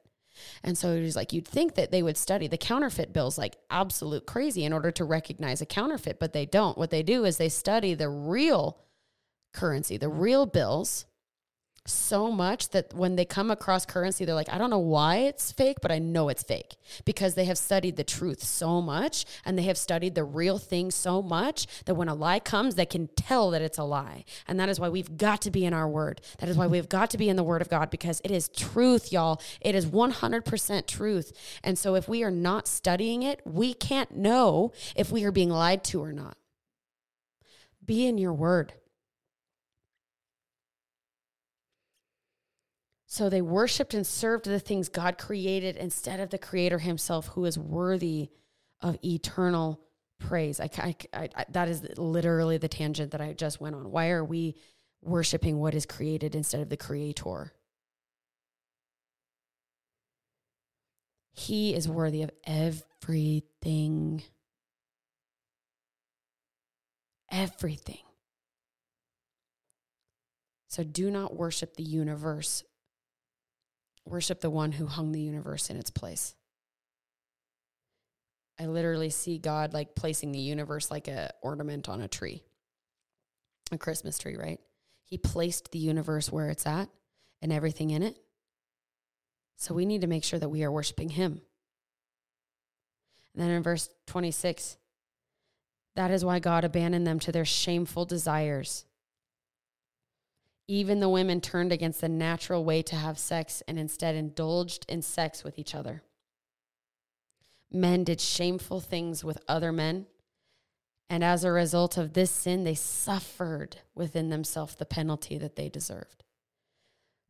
And so he's like, you'd think that they would study the counterfeit bills like absolute crazy in order to recognize a counterfeit, but they don't. What they do is they study the real currency, the real bills, so much that when they come across currency, they're like, I don't know why it's fake, but I know it's fake because they have studied the truth so much and they have studied the real thing so much that when a lie comes, they can tell that it's a lie. And that is why we've got to be in our word. That is why we've got to be in the word of God because it is truth, y'all. It is 100% truth. And so if we are not studying it, we can't know if we are being lied to or not. Be in your word. So they worshiped and served the things God created instead of the Creator Himself, who is worthy of eternal praise. I, I, I, that is literally the tangent that I just went on. Why are we worshiping what is created instead of the Creator? He is worthy of everything. Everything. So do not worship the universe worship the one who hung the universe in its place. I literally see God like placing the universe like a ornament on a tree. A Christmas tree, right? He placed the universe where it's at and everything in it. So we need to make sure that we are worshiping him. And then in verse 26, That is why God abandoned them to their shameful desires. Even the women turned against the natural way to have sex and instead indulged in sex with each other. Men did shameful things with other men, and as a result of this sin, they suffered within themselves the penalty that they deserved.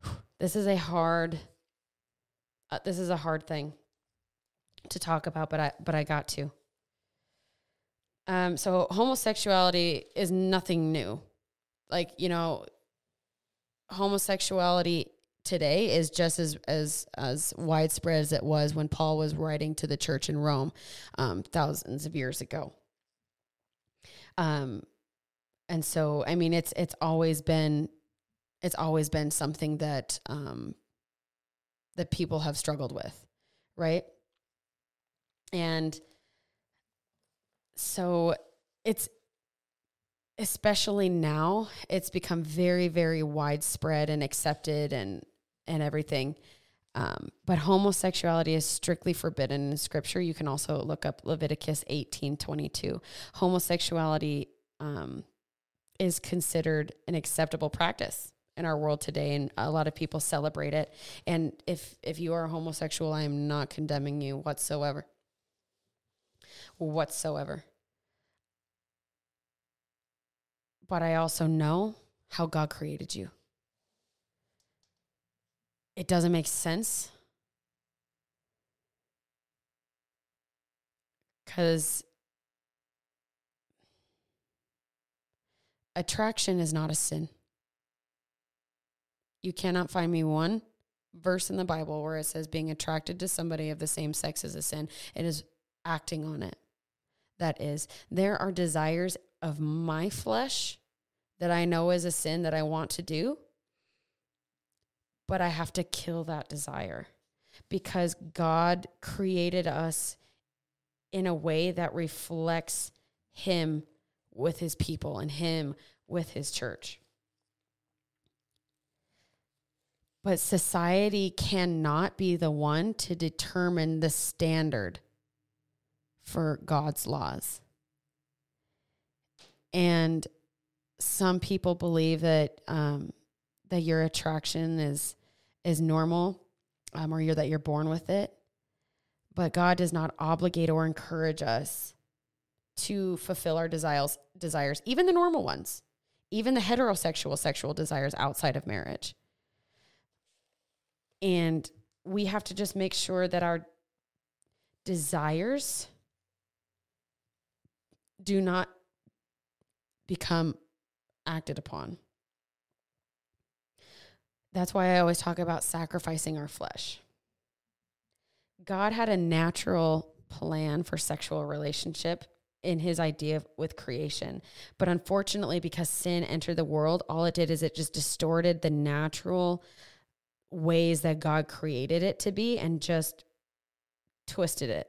*sighs* This is a hard uh, this is a hard thing to talk about, but I but I got to. Um, so homosexuality is nothing new. Like, you know, homosexuality today is just as as as widespread as it was when Paul was writing to the church in Rome um, thousands of years ago. Um, and so I mean, it's it's always been it's always been something that um, that people have struggled with, right? And so it's especially now it's become very very widespread and accepted and and everything. Um, but homosexuality is strictly forbidden in scripture. You can also look up leviticus 18 22 homosexuality um, is considered an acceptable practice in our world today and a lot of people celebrate it. And if if you are homosexual i am not condemning you whatsoever. Whatsoever but i also know how god created you it doesn't make sense because attraction is not a sin you cannot find me one verse in the Bible where it says being attracted to somebody of the same sex is a sin. It is acting on it. That is, there are desires of my flesh that I know is a sin that I want to do, but I have to kill that desire because God created us in a way that reflects Him with His people and Him with His church. But society cannot be the one to determine the standard for God's laws. And some people believe that um, that your attraction is is normal, um, or you're, that you're born with it. But God does not obligate or encourage us to fulfill our desires, desires, even the normal ones, even the heterosexual sexual desires outside of marriage. And we have to just make sure that our desires do not become acted upon. That's why I always talk about sacrificing our flesh. God had a natural plan for sexual relationship in his idea with creation. But unfortunately, because sin entered the world, all it did is it just distorted the natural ways that God created it to be and just twisted it.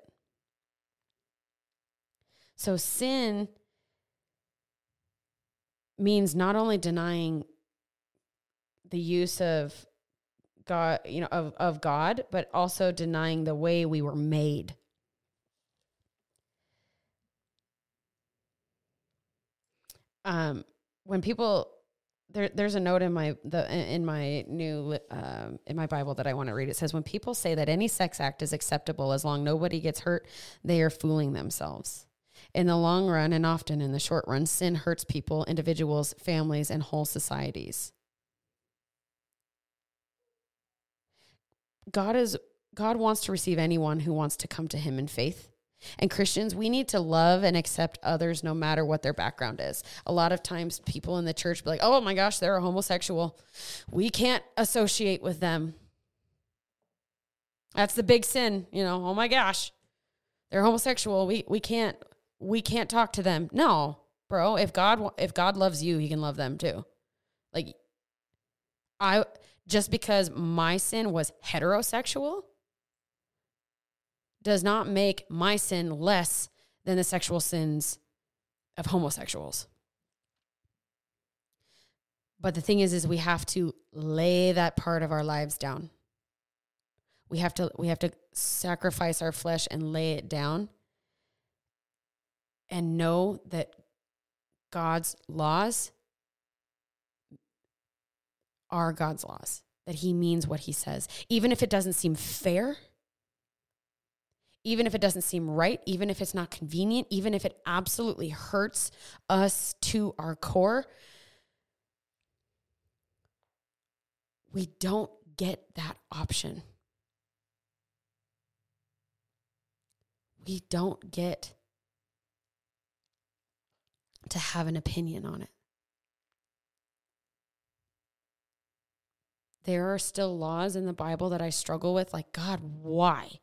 So sin means not only denying the use of God, you know, of, of God, but also denying the way we were made. Um, when people there, there's a note in my the in my new um, in my Bible that I want to read. It says, "When people say that any sex act is acceptable as long nobody gets hurt, they are fooling themselves. In the long run, and often in the short run, sin hurts people, individuals, families, and whole societies. God is God wants to receive anyone who wants to come to Him in faith." And Christians, we need to love and accept others no matter what their background is. A lot of times people in the church be like, oh my gosh, they're a homosexual. We can't associate with them. That's the big sin, you know. Oh my gosh. They're homosexual. We we can't we can't talk to them. No, bro, if God if God loves you, he can love them too. Like I just because my sin was heterosexual does not make my sin less than the sexual sins of homosexuals. But the thing is is we have to lay that part of our lives down. We have to we have to sacrifice our flesh and lay it down and know that God's laws are God's laws, that He means what He says. Even if it doesn't seem fair, even if it doesn't seem right, even if it's not convenient, even if it absolutely hurts us to our core, we don't get that option. We don't get to have an opinion on it. There are still laws in the Bible that I struggle with, like, God, why?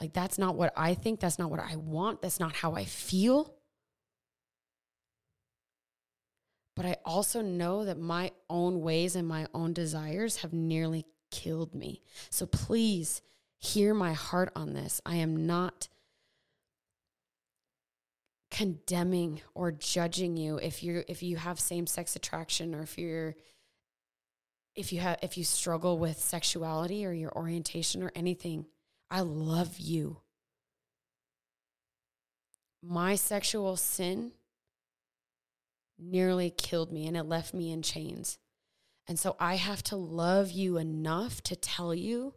Like, that's not what I think. That's not what I want. That's not how I feel. But I also know that my own ways and my own desires have nearly killed me. So please hear my heart on this. I am not condemning or judging you if you if you have same-sex attraction or if you're if you have if you struggle with sexuality or your orientation or anything i love you. My sexual sin nearly killed me and it left me in chains. And so i have to love you enough to tell you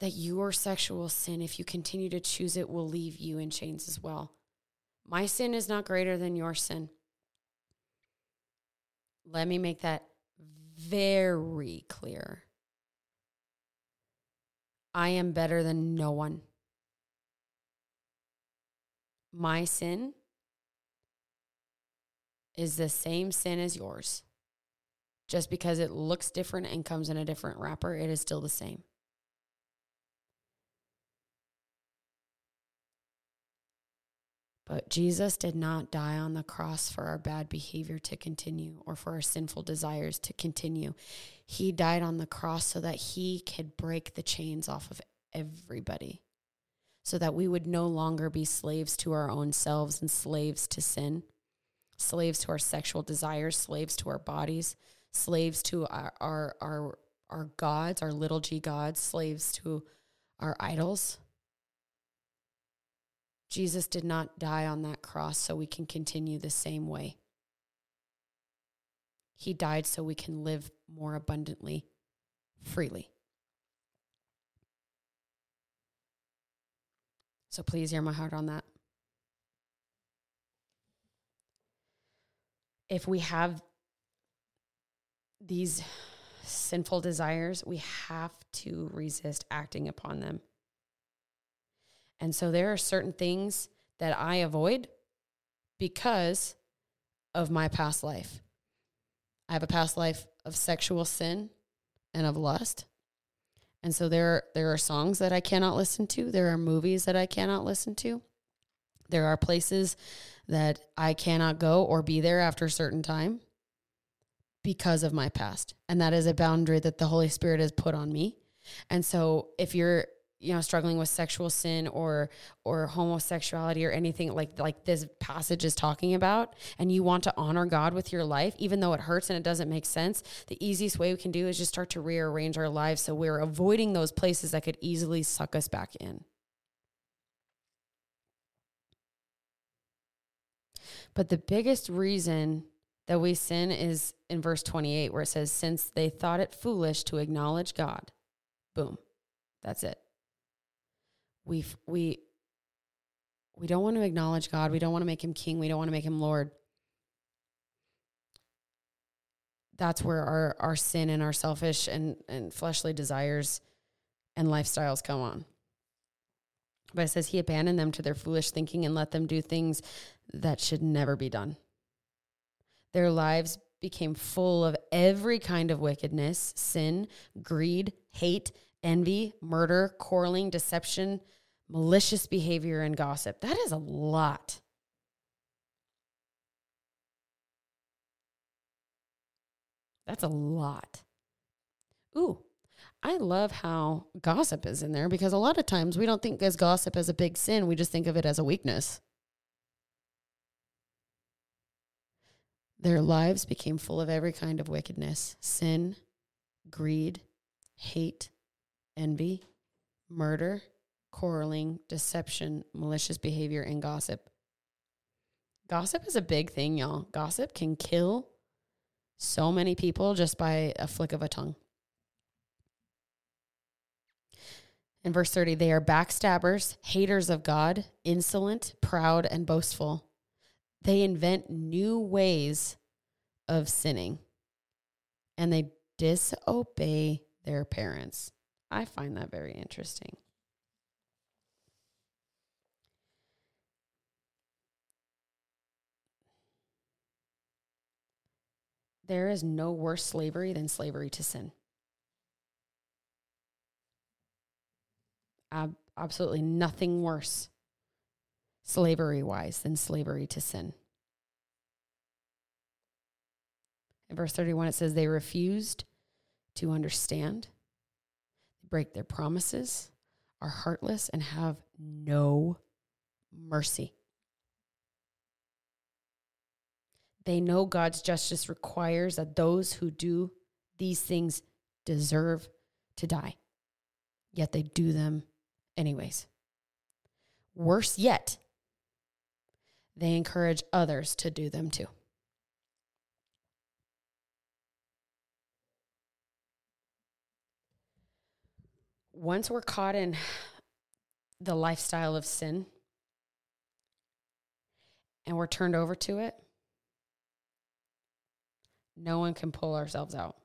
that your sexual sin, if you continue to choose it, will leave you in chains as well. My sin is not greater than your sin. Let me make that very clear. I am better than no one. My sin is the same sin as yours. Just because it looks different and comes in a different wrapper, it is still the same. But Jesus did not die on the cross for our bad behavior to continue or for our sinful desires to continue. He died on the cross so that he could break the chains off of everybody, so that we would no longer be slaves to our own selves and slaves to sin, slaves to our sexual desires, slaves to our bodies, slaves to our, our, our, our gods, our little g gods, slaves to our idols Jesus did not die on that cross so we can continue the same way. He died so we can live more abundantly, freely. So please hear my heart on that. If we have these sinful desires, we have to resist acting upon them. And so there are certain things that I avoid because of my past life. I have a past life of sexual sin and of lust. And so there there are songs that I cannot listen to, there are movies that I cannot listen to. There are places that I cannot go or be there after a certain time because of my past. And that is a boundary that the Holy Spirit has put on me. And so if you're you know struggling with sexual sin or or homosexuality or anything like like this passage is talking about and you want to honor God with your life even though it hurts and it doesn't make sense the easiest way we can do is just start to rearrange our lives so we're avoiding those places that could easily suck us back in. But the biggest reason that we sin is in verse 28 where it says since they thought it foolish to acknowledge God boom that's it we we we don't want to acknowledge God. We don't want to make him king. We don't want to make him Lord. That's where our, our sin and our selfish and, and fleshly desires and lifestyles come on. But it says he abandoned them to their foolish thinking and let them do things that should never be done. Their lives became full of every kind of wickedness, sin, greed, hate, envy, murder, quarreling, deception, malicious behavior, and gossip. That is a lot. That's a lot. Ooh, I love how gossip is in there because a lot of times we don't think as gossip as a big sin, we just think of it as a weakness. Their lives became full of every kind of wickedness sin, greed, hate, envy, murder, quarreling, deception, malicious behavior, and gossip. Gossip is a big thing, y'all. Gossip can kill so many people just by a flick of a tongue. In verse 30, they are backstabbers, haters of God, insolent, proud, and boastful. They invent new ways of sinning and they disobey their parents. I find that very interesting. There is no worse slavery than slavery to sin. Ab- absolutely nothing worse slavery wise than slavery to sin. In verse 31, it says, They refused to understand, they break their promises, are heartless, and have no mercy. They know God's justice requires that those who do these things deserve to die, yet they do them anyways. Worse yet, they encourage others to do them too. Once we're caught in the lifestyle of sin and we're turned over to it, no one can pull ourselves out.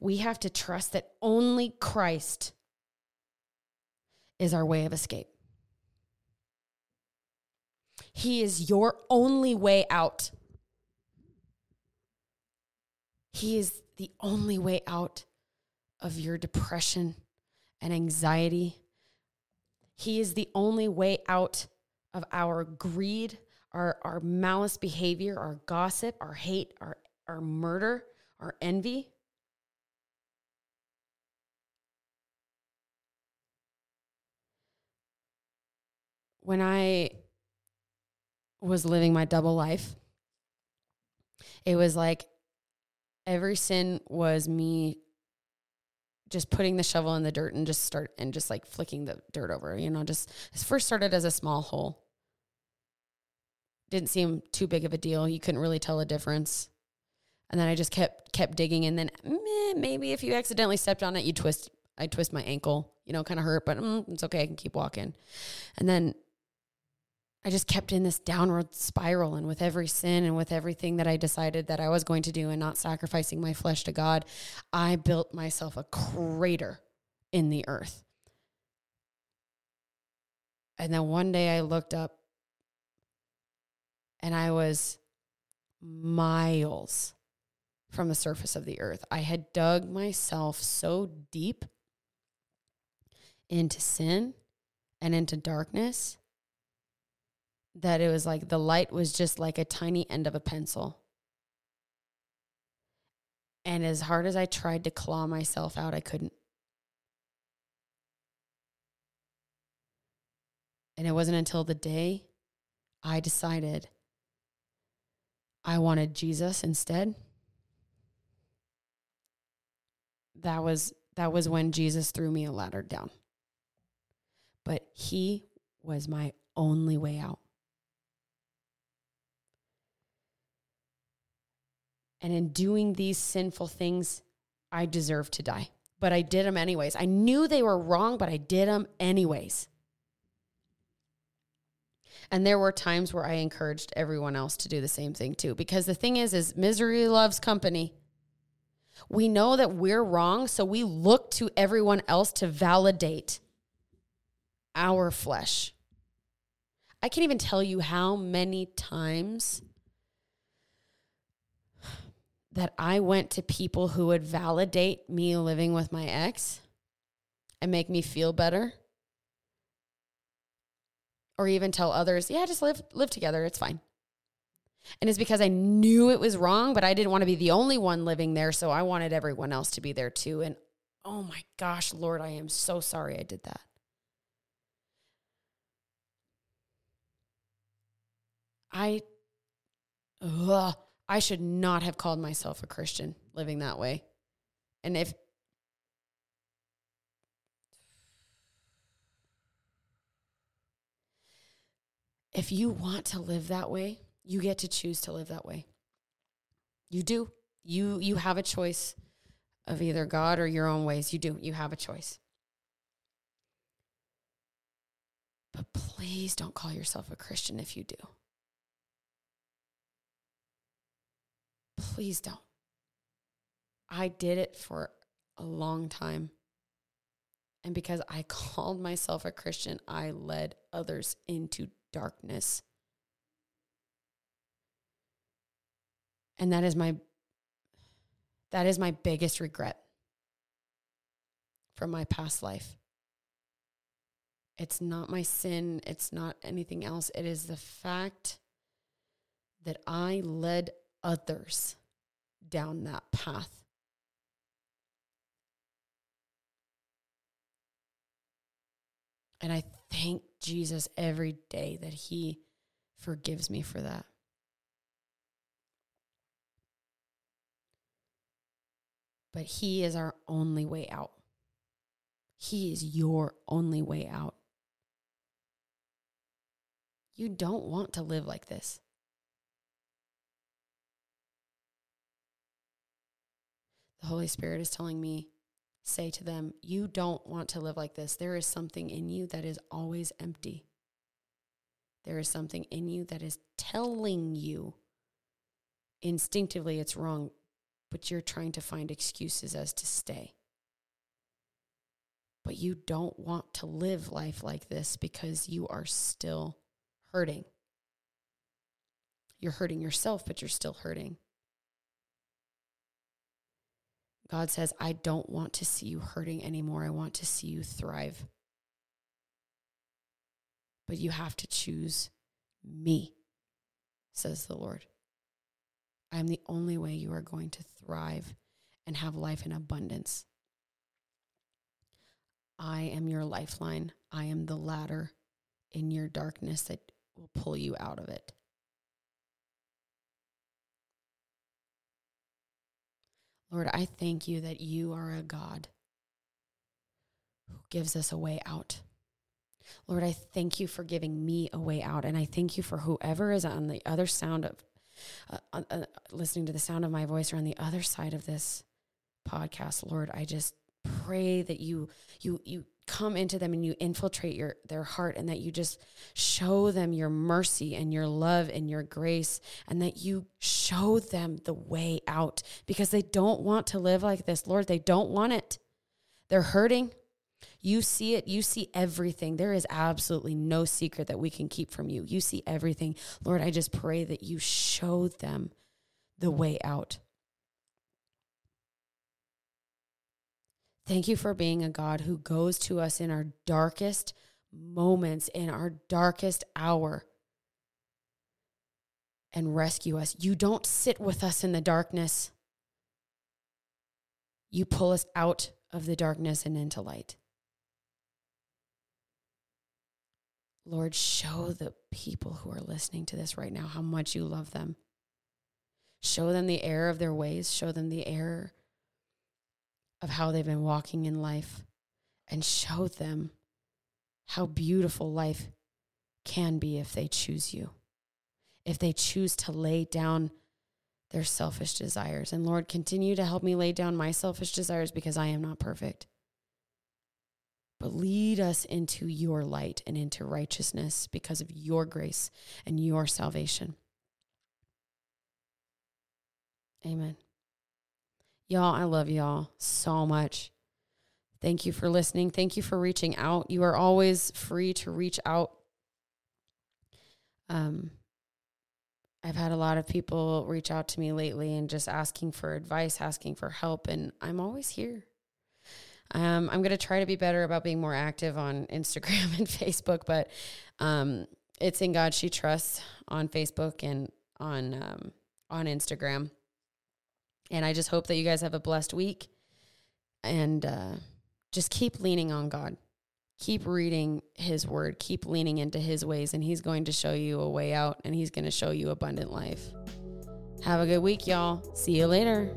We have to trust that only Christ is our way of escape. He is your only way out. He is the only way out of your depression and anxiety. He is the only way out of our greed, our, our malice behavior, our gossip, our hate, our our murder, our envy. When I was living my double life, it was like every sin was me just putting the shovel in the dirt and just start and just like flicking the dirt over, you know, just this first started as a small hole. Didn't seem too big of a deal. You couldn't really tell a difference and then I just kept kept digging, and then meh, maybe if you accidentally stepped on it, you twist. I twist my ankle, you know, kind of hurt, but mm, it's okay. I can keep walking. And then I just kept in this downward spiral, and with every sin and with everything that I decided that I was going to do, and not sacrificing my flesh to God, I built myself a crater in the earth. And then one day I looked up, and I was miles from the surface of the earth. I had dug myself so deep into sin and into darkness that it was like the light was just like a tiny end of a pencil. And as hard as I tried to claw myself out, I couldn't. And it wasn't until the day I decided I wanted Jesus instead that was that was when Jesus threw me a ladder down. But he was my only way out. And in doing these sinful things, I deserve to die. But I did them anyways. I knew they were wrong, but I did them anyways. And there were times where I encouraged everyone else to do the same thing too. Because the thing is, is misery loves company. We know that we're wrong, so we look to everyone else to validate our flesh. I can't even tell you how many times that I went to people who would validate me living with my ex and make me feel better. Or even tell others, yeah, just live live together, it's fine. And it's because I knew it was wrong, but I didn't want to be the only one living there. So I wanted everyone else to be there too. And oh my gosh, Lord, I am so sorry I did that. I, ugh, I should not have called myself a Christian living that way. And if, if you want to live that way, you get to choose to live that way. You do. You you have a choice of either God or your own ways. You do. You have a choice. But please don't call yourself a Christian if you do. Please don't. I did it for a long time. And because I *laughs* called myself a Christian, I led others into darkness. And that is my that is my biggest regret from my past life. It's not my sin, it's not anything else. It is the fact that I led others down that path. And I thank Jesus every day that He forgives me for that. But He is our only way out. He is your only way out. You don't want to live like this. The Holy Spirit is telling me, say to them, You don't want to live like this. There is something in you that is always empty. There is something in you that is telling you instinctively it's wrong, but you're trying to find excuses as to stay. But you don't want to live life like this because you are still hurting. You're hurting yourself, but you're still hurting. God says, I don't want to see you hurting anymore. I want to see you thrive. But you have to choose me, says the Lord. I am the only way you are going to thrive and have life in abundance. I am your lifeline. I am the ladder in your darkness that will pull you out of it. Lord, I thank you that you are a God who gives us a way out. Lord, I thank you for giving me a way out. And I thank you for whoever is on the other sound of uh, uh, uh, listening to the sound of my voice or on the other side of this podcast. Lord, I just pray that you, you, you come into them and you infiltrate your their heart and that you just show them your mercy and your love and your grace and that you show them the way out because they don't want to live like this lord they don't want it they're hurting you see it you see everything. There is absolutely no secret that we can keep from you. You see everything. Lord i just pray that you show them the way out. Thank you for being a God who goes to us in our darkest moments, in our darkest hour, and rescue us. You don't sit with us in the darkness, you pull us out of the darkness and into light. Lord, show the people who are listening to this right now how much you love them. Show them the error of their ways, show them the error of how they've been walking in life and show them how beautiful life can be if they choose you, if they choose to lay down their selfish desires. And Lord, continue to help me lay down my selfish desires because I am not perfect. But lead us into your light and into righteousness because of your grace and your salvation. Amen. Y'all, I love y'all so much. Thank you for listening. Thank you for reaching out. You are always free to reach out. Um, I've had a lot of people reach out to me lately and just asking for advice, asking for help, and I'm always here. Um, I'm going to try to be better about being more active on *laughs* Instagram and Facebook, but um, it's in God She Trusts on Facebook and on um, on Instagram. And I just hope that you guys have a blessed week and uh, just keep leaning on God. Keep reading His word, keep leaning into His ways, and He's going to show you a way out and He's going to show you abundant life. Have a good week, y'all. See you later.